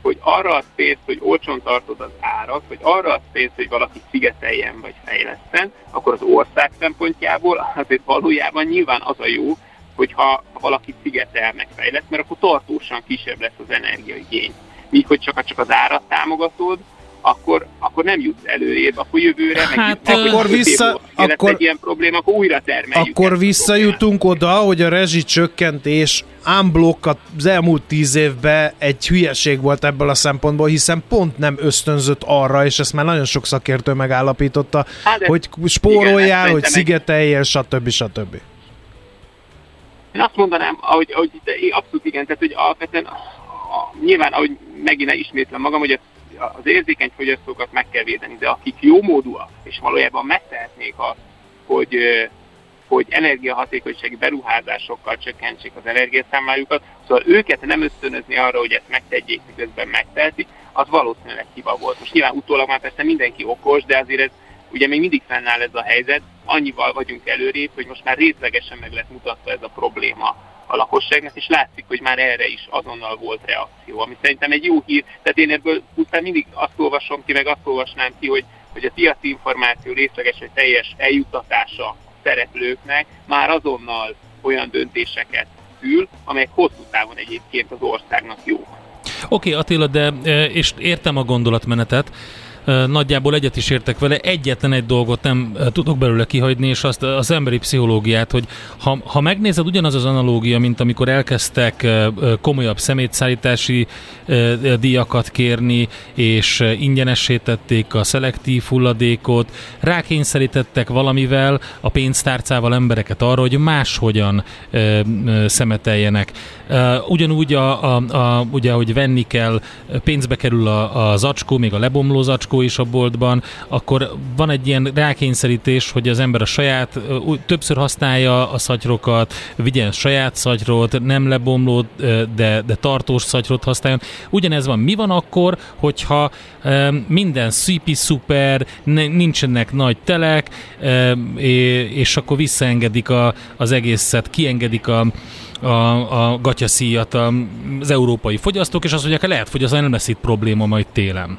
hogy arra az pénzt, hogy olcsón tartod az árat, vagy arra az pénzt, hogy valaki szigeteljen vagy fejleszten, akkor az ország szempontjából azért valójában nyilván az a jó, hogyha valaki szigetel megfejleszt, mert akkor tartósan kisebb lesz az energiaigény míg hogy csak, csak az árat támogatod, akkor, akkor nem jutsz előrébb, akkor jövőre, hát, meg jut, akkor vissza, akkor, egy ilyen probléma, akkor újra termeljük. Akkor visszajutunk oda, hogy a rezsicsökkentés unblock az elmúlt tíz évben egy hülyeség volt ebből a szempontból, hiszen pont nem ösztönzött arra, és ezt már nagyon sok szakértő megállapította, hát, hogy spóroljál, igen, hogy szigeteljél, stb. stb. Én azt mondanám, ahogy, ahogy abszolút igen, tehát hogy alapvetően nyilván, ahogy megint ismétlem magam, hogy az érzékeny fogyasztókat meg kell védeni, de akik jó módúak, és valójában megtehetnék azt, hogy, hogy energiahatékonysági beruházásokkal csökkentsék az energiaszámlájukat, szóval őket nem ösztönözni arra, hogy ezt megtegyék, miközben megtehetik, az valószínűleg hiba volt. Most nyilván utólag már persze mindenki okos, de azért ez ugye még mindig fennáll ez a helyzet, annyival vagyunk előrébb, hogy most már részlegesen meg lett mutatva ez a probléma a lakosságnak, és látszik, hogy már erre is azonnal volt reakció, ami szerintem egy jó hír. Tehát én ebből pusztán mindig azt olvasom ki, meg azt olvasnám ki, hogy, hogy a piaci információ részleges vagy teljes eljuttatása szereplőknek már azonnal olyan döntéseket szül, amelyek hosszú távon egyébként az országnak jó. Oké, okay, Attila, de és értem a gondolatmenetet, nagyjából egyet is értek vele, egyetlen egy dolgot nem tudok belőle kihagyni, és azt az emberi pszichológiát, hogy ha, ha megnézed ugyanaz az analógia, mint amikor elkezdtek komolyabb szemétszállítási díjakat kérni, és ingyenesítették a szelektív hulladékot, rákényszerítettek valamivel a pénztárcával embereket arra, hogy máshogyan szemeteljenek. Ugyanúgy, a, a, a, ugye, hogy venni kell, pénzbe kerül a, a zacskó, még a lebomló zacskó is a boltban, akkor van egy ilyen rákényszerítés, hogy az ember a saját, többször használja a szatyrokat, vigyen saját szatyrot, nem lebomló, de, de tartós szatyrot használjon. Ugyanez van. Mi van akkor, hogyha minden szipi szuper, nincsenek nagy telek, és akkor visszaengedik a, az egészet, kiengedik a, a, a gatyaszíjat az európai fogyasztók, és azt mondják, hogy lehet fogyasztani, nem lesz itt probléma majd télen.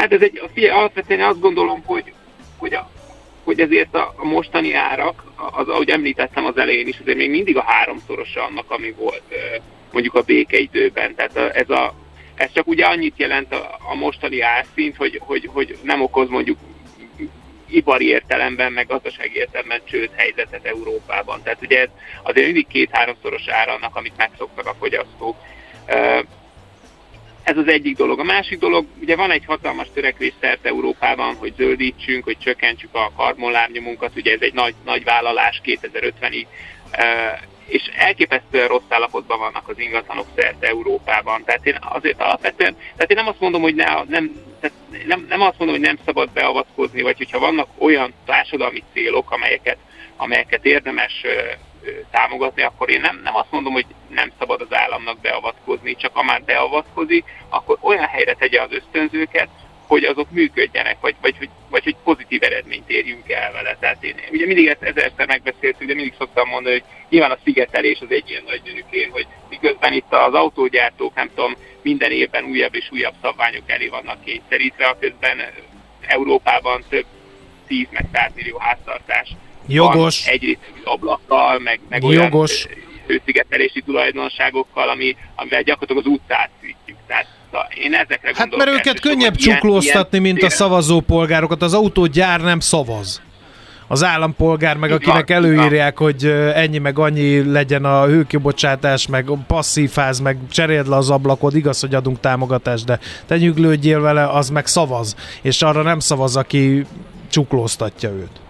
Hát ez egy, alapvetően azt gondolom, hogy, hogy, a, hogy ezért a, a mostani árak, az, ahogy említettem az elején is, azért még mindig a háromszorosa annak, ami volt mondjuk a békeidőben. Tehát ez, a, ez csak ugye annyit jelent a, a mostani árszint, hogy, hogy, hogy nem okoz mondjuk ipari értelemben, meg gazdasági értelemben csőd helyzetet Európában. Tehát ugye ez azért mindig két-háromszoros ára annak, amit megszoktak a fogyasztók. Ez az egyik dolog. A másik dolog, ugye van egy hatalmas törekvés szerte Európában, hogy zöldítsünk, hogy csökkentsük a karbonlábnyomunkat, ugye ez egy nagy, nagy vállalás 2050-ig, és elképesztően rossz állapotban vannak az ingatlanok szerte Európában. Tehát én azért alapvetően, tehát én nem azt mondom, hogy ne, nem, tehát nem, nem azt mondom, hogy nem szabad beavatkozni, vagy hogyha vannak olyan társadalmi célok, amelyeket, amelyeket érdemes támogatni, akkor én nem, nem azt mondom, hogy nem szabad az államnak beavatkozni, csak ha már beavatkozik, akkor olyan helyre tegye az ösztönzőket, hogy azok működjenek, vagy, vagy, vagy, vagy hogy pozitív eredményt érjünk el vele. Tehát én ugye mindig ezt ezerszer megbeszéltük, de mindig szoktam mondani, hogy nyilván a szigetelés az egy ilyen nagy gyönükén, hogy miközben itt az autógyártók, nem tudom, minden évben újabb és újabb szabványok elé vannak kényszerítve, a közben Európában több 10 meg 100 millió háztartás Jogos. van egyrészt ablakkal, meg, meg Jogos. olyan hőszigetelési tulajdonságokkal, ami, amivel gyakorlatilag az utcát szűjtjük. Tehát én ezekre Hát mert őket könnyebb csuklóztatni, ilyen, mint a szavazópolgárokat. Az autógyár nem szavaz. Az állampolgár meg, akinek előírják, hogy ennyi meg annyi legyen a hőkibocsátás, meg passzífáz, meg cseréld le az ablakod, igaz, hogy adunk támogatást, de te nyuglődjél vele, az meg szavaz. És arra nem szavaz, aki csuklóztatja őt.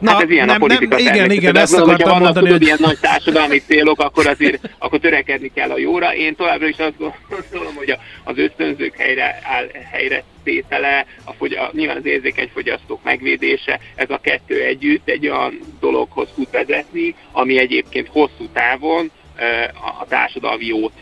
Na, hát ez ilyen nem, a politika nem, igen, igen, ezt akartam mondani, vannak, mondani, tudod, hogy... ilyen nagy társadalmi célok, akkor azért akkor törekedni kell a jóra. Én továbbra is azt gondolom, hogy az ösztönzők helyre, áll, helyre tétele, a fogy, a, nyilván az érzékeny fogyasztók megvédése, ez a kettő együtt egy olyan dologhoz tud vezetni, ami egyébként hosszú távon a társadalmi jót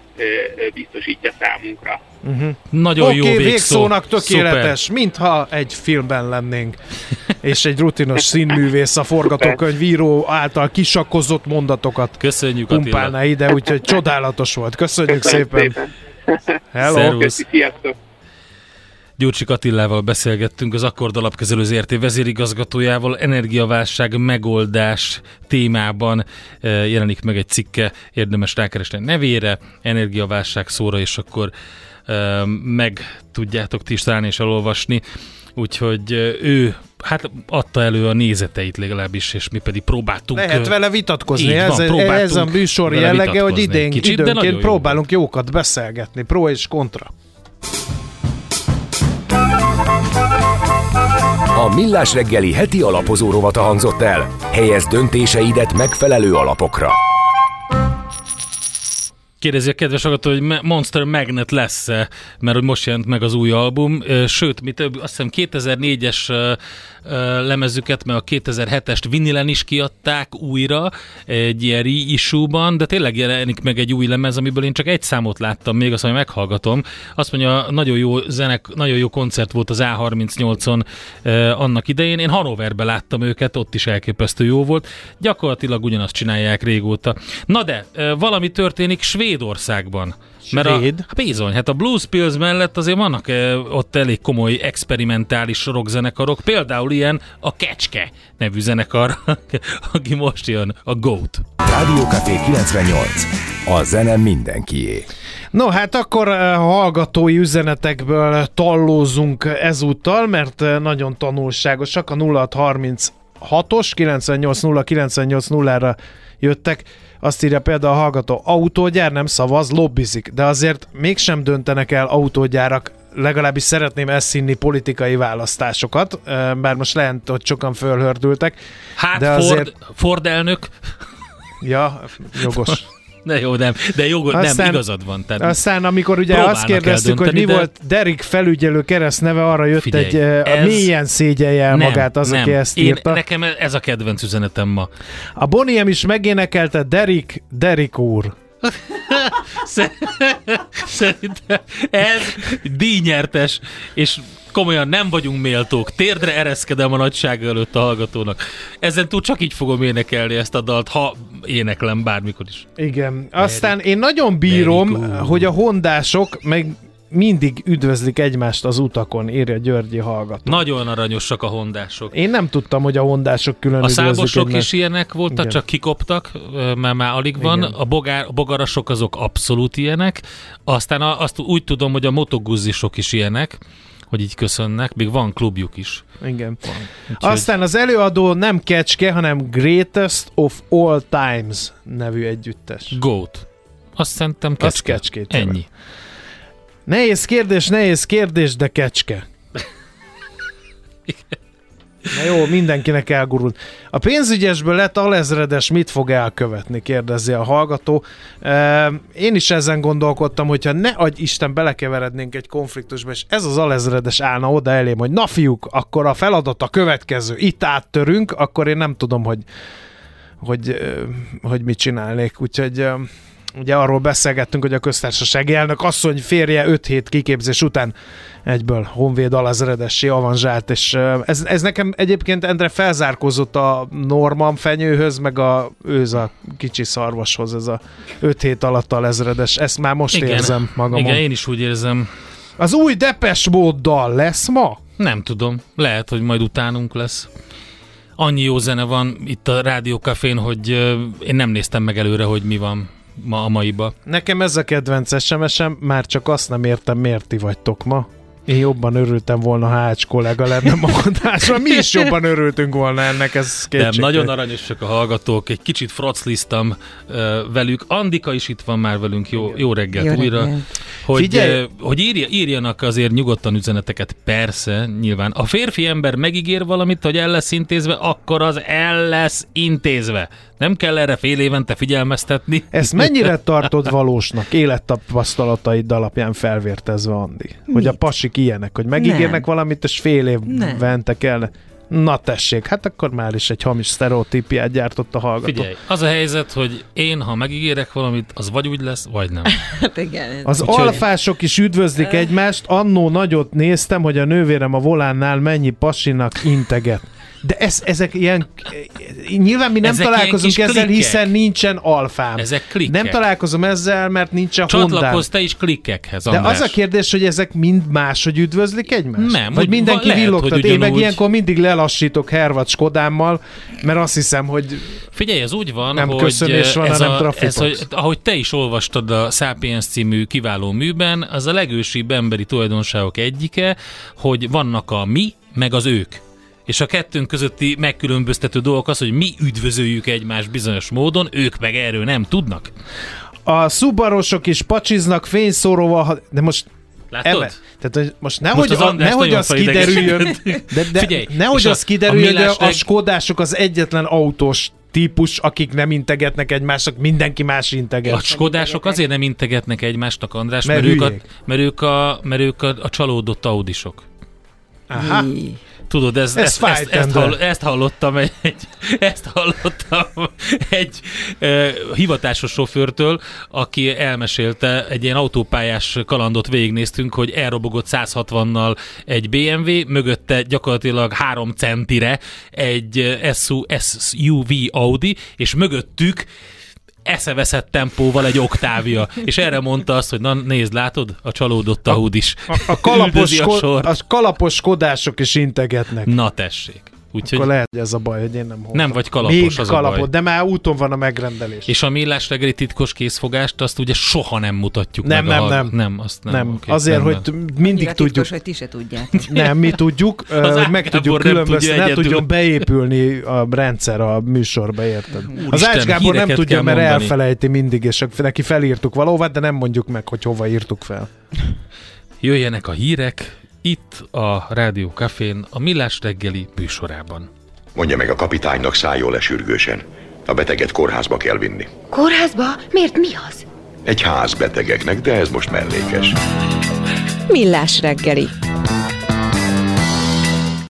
biztosítja számunkra. Uh-huh. Nagyon okay, jó végszó. végszónak tökéletes, Szuper. mintha egy filmben lennénk, és egy rutinos színművész a forgatókönyvíró által kisakkozott mondatokat Köszönjük, pumpálná Attila. ide, úgyhogy csodálatos volt. Köszönjük Köszönjük szépen. szépen. Hello. Sziasztok. Gyurcsik Attilával beszélgettünk az Akkord Alapkezelő ZRT vezérigazgatójával, energiaválság megoldás témában eh, jelenik meg egy cikke, érdemes rákeresni a nevére, energiaválság szóra, és akkor meg tudjátok ti is találni és elolvasni. Úgyhogy ő hát adta elő a nézeteit legalábbis, és mi pedig próbáltunk. Lehet vele vitatkozni, Így ez, van, ez a műsor jellege, hogy idén, Kicsit, időnként jó próbálunk jókat beszélgetni, pro és kontra. A Millás reggeli heti alapozó rovata hangzott el. Helyez döntéseidet megfelelő alapokra. Kérdezi a kedves hallgató, hogy Monster Magnet lesz-e, mert hogy most jelent meg az új album. Sőt, mi több, azt hiszem 2004-es ö, ö, lemezüket, meg a 2007-est vinilen is kiadták újra egy ilyen reissue-ban, de tényleg jelenik meg egy új lemez, amiből én csak egy számot láttam még, azt mondja, meghallgatom. Azt mondja, nagyon jó zenek, nagyon jó koncert volt az A38-on ö, annak idején. Én Hannoverbe láttam őket, ott is elképesztő jó volt. Gyakorlatilag ugyanazt csinálják régóta. Na de, valami történik Svédországban. Mert a, Svéd? hát bizony, hát a Blues Pills mellett azért vannak e, ott elég komoly experimentális rockzenekarok, például ilyen a Kecske nevű zenekar, aki most jön, a Goat. Rádiókafé 98. A zene mindenkié. No, hát akkor eh, hallgatói üzenetekből tallózunk ezúttal, mert eh, nagyon tanulságosak. A 0636-os 980 980-ra jöttek. Azt írja például a hallgató, autógyár nem szavaz, lobbizik, de azért mégsem döntenek el autógyárak legalábbis szeretném ezt hinni politikai választásokat, bár most lehet, hogy sokan fölhördültek. Hát de Ford, azért, Ford elnök, ja, jogos. de jó, nem, de nem, Aztán- igazad van. Tehát Aztán, amikor ugye azt kérdeztük, hogy mi de- volt Derek felügyelő keresztneve, arra jött Figyelj, egy, eh, a ez- mélyen szégyelje el nem, magát az, nem. aki ezt Én, írta. Nekem ez a kedvenc üzenetem ma. A Boniem is megénekelte Derek, Derek úr. Szer- Szerintem ez díjnyertes, és komolyan nem vagyunk méltók. Térdre ereszkedem a nagyság előtt a hallgatónak. Ezen túl csak így fogom énekelni ezt a dalt, ha éneklem bármikor is. Igen. Aztán én nagyon bírom, úr. hogy a hondások meg mindig üdvözlik egymást az utakon, írja Györgyi hallgató. Nagyon aranyosak a hondások. Én nem tudtam, hogy a hondások külön A szábosok is ilyenek voltak, Igen. csak kikoptak, mert már alig van. Igen. A, bogár, a bogarasok azok abszolút ilyenek. Aztán a, azt úgy tudom, hogy a motoguzzisok is ilyenek, hogy így köszönnek. Még van klubjuk is. Igen. Úgyhogy- Aztán az előadó nem Kecske, hanem Greatest of All Times nevű együttes. Goat. Azt szerintem Az kecske. kecskét jelent. Ennyi. Nehéz kérdés, nehéz kérdés, de kecske. Na jó, mindenkinek elgurult. A pénzügyesből lett alezredes, mit fog elkövetni, kérdezi a hallgató. E, Én is ezen gondolkodtam, hogyha ne adj Isten belekeverednénk egy konfliktusba, és ez az alezredes állna oda elém, hogy na fiúk, akkor a feladat a következő, itt áttörünk, akkor én nem tudom, hogy, hogy, hogy mit csinálnék. Úgyhogy ugye arról beszélgettünk, hogy a köztársasági elnök asszony férje 5 hét kiképzés után egyből honvéd alazredessé avanzsált, és ez, ez nekem egyébként Endre felzárkózott a Norman fenyőhöz, meg a őz a kicsi szarvashoz, ez a 5 hét alatt alezredes, ezt már most Igen. érzem magamon. Igen, én is úgy érzem. Az új Depes móddal lesz ma? Nem tudom. Lehet, hogy majd utánunk lesz. Annyi jó zene van itt a Rádiókafén, hogy én nem néztem meg előre, hogy mi van ma a maiba. Nekem ez a kedvenc SMS-em, már csak azt nem értem, miért ti vagytok ma. Én jobban örültem volna, ha Ács kollega lenne ma adásban. Mi is jobban örültünk volna ennek, ez Nem, kétségtelen. nagyon aranyosak a hallgatók, egy kicsit frocliztam uh, velük. Andika is itt van már velünk, jó, jó reggelt Jó újra. reggelt. Hogy, Figyelj! uh, hogy írja, írjanak azért nyugodtan üzeneteket, persze, nyilván. A férfi ember megígér valamit, hogy el lesz intézve, akkor az el lesz intézve. Nem kell erre fél évente figyelmeztetni. Ezt mennyire tartod valósnak, élettapasztalataid alapján felvértezve, Andi? Hogy a pasik ilyenek, hogy megígérnek Nem. valamit, és fél évente kell. Na tessék, hát akkor már is egy hamis sztereotípiát gyártott a hallgató. Figyelj, az a helyzet, hogy én, ha megígérek valamit, az vagy úgy lesz, vagy nem. Hát igen. Az Úgyhogy- alfások is üdvözlik egymást, annó nagyot néztem, hogy a nővérem a volánnál mennyi pasinak integet. De ez, ezek ilyen... Nyilván mi nem Ezek találkozunk ezzel, klikkek. hiszen nincsen alfám. Ezek klikkek. Nem találkozom ezzel, mert nincsen hondám. Csatlakozz te is klikkekhez, De András. az a kérdés, hogy ezek mind máshogy üdvözlik egymást? Nem, Vagy úgy- mindenki lehet, villogtat. hogy Én meg ugyanúgy. ilyenkor mindig lelassítok Hervat Skodámmal, mert azt hiszem, hogy Figyelj, ez úgy van, Nem hogy köszönés van, ez, a, trafipox. ez, hogy, ahogy te is olvastad a Sapiens című kiváló műben, az a legősibb emberi tulajdonságok egyike, hogy vannak a mi, meg az ők. És a kettőnk közötti megkülönböztető dolog az, hogy mi üdvözöljük egymást bizonyos módon, ők meg erről nem tudnak. a szubarosok is pacsiznak fényszóróval, de most Látod? Eme, tehát hogy most nehogy, az a, nehogy az kiderüljön, de, de Figyelj, nehogy az a- kiderüljön, a a reg- skodások az egyetlen autós típus, akik nem integetnek egymásnak, mindenki más integet. A skodások azért nem integetnek egymásnak, András, Mert mert, ők, a, mert ők, a, mert ők a, a csalódott audisok. Aha. Tudod, ez, Ez ezt, ezt, ezt, hall, ezt hallottam egy, ezt hallottam egy e, hivatásos sofőrtől, aki elmesélte, egy ilyen autópályás kalandot végignéztünk, hogy elrobogott 160-nal egy BMW, mögötte gyakorlatilag 3 centire egy SU, SUV Audi, és mögöttük eszeveszett tempóval egy oktávia. És erre mondta azt, hogy na nézd, látod, a csalódott Audi is. A, a, kalapos, a sort. a kalapos skodások is integetnek. Na tessék. Úgyhogy Akkor lehet, hogy ez a baj, hogy én nem hordom. Nem vagy kalapos, Még az a kalapot, baj. de már úton van a megrendelés. És a millás reggeli titkos készfogást, azt ugye soha nem mutatjuk Nem, meg. nem, a, nem. Nem, azt nem. nem. oké, Azért, rendben. hogy mindig Annyira tudjuk. titkos, hogy ti se tudjátok. Nem, mi tudjuk, Az hogy meg tudjuk nem különböztetni, tudja ne tudjon beépülni a rendszer a műsorba, érted? az Úristen, Ács Gábor nem tudja, mert mondani. elfelejti mindig, és neki felírtuk valahova, de nem mondjuk meg, hogy hova írtuk fel. Jöjjenek a hírek itt a Rádió Cafén a Millás reggeli műsorában. Mondja meg a kapitánynak szálljon le sürgősen. A beteget kórházba kell vinni. Kórházba? Miért mi az? Egy ház betegeknek, de ez most mellékes. Millás reggeli.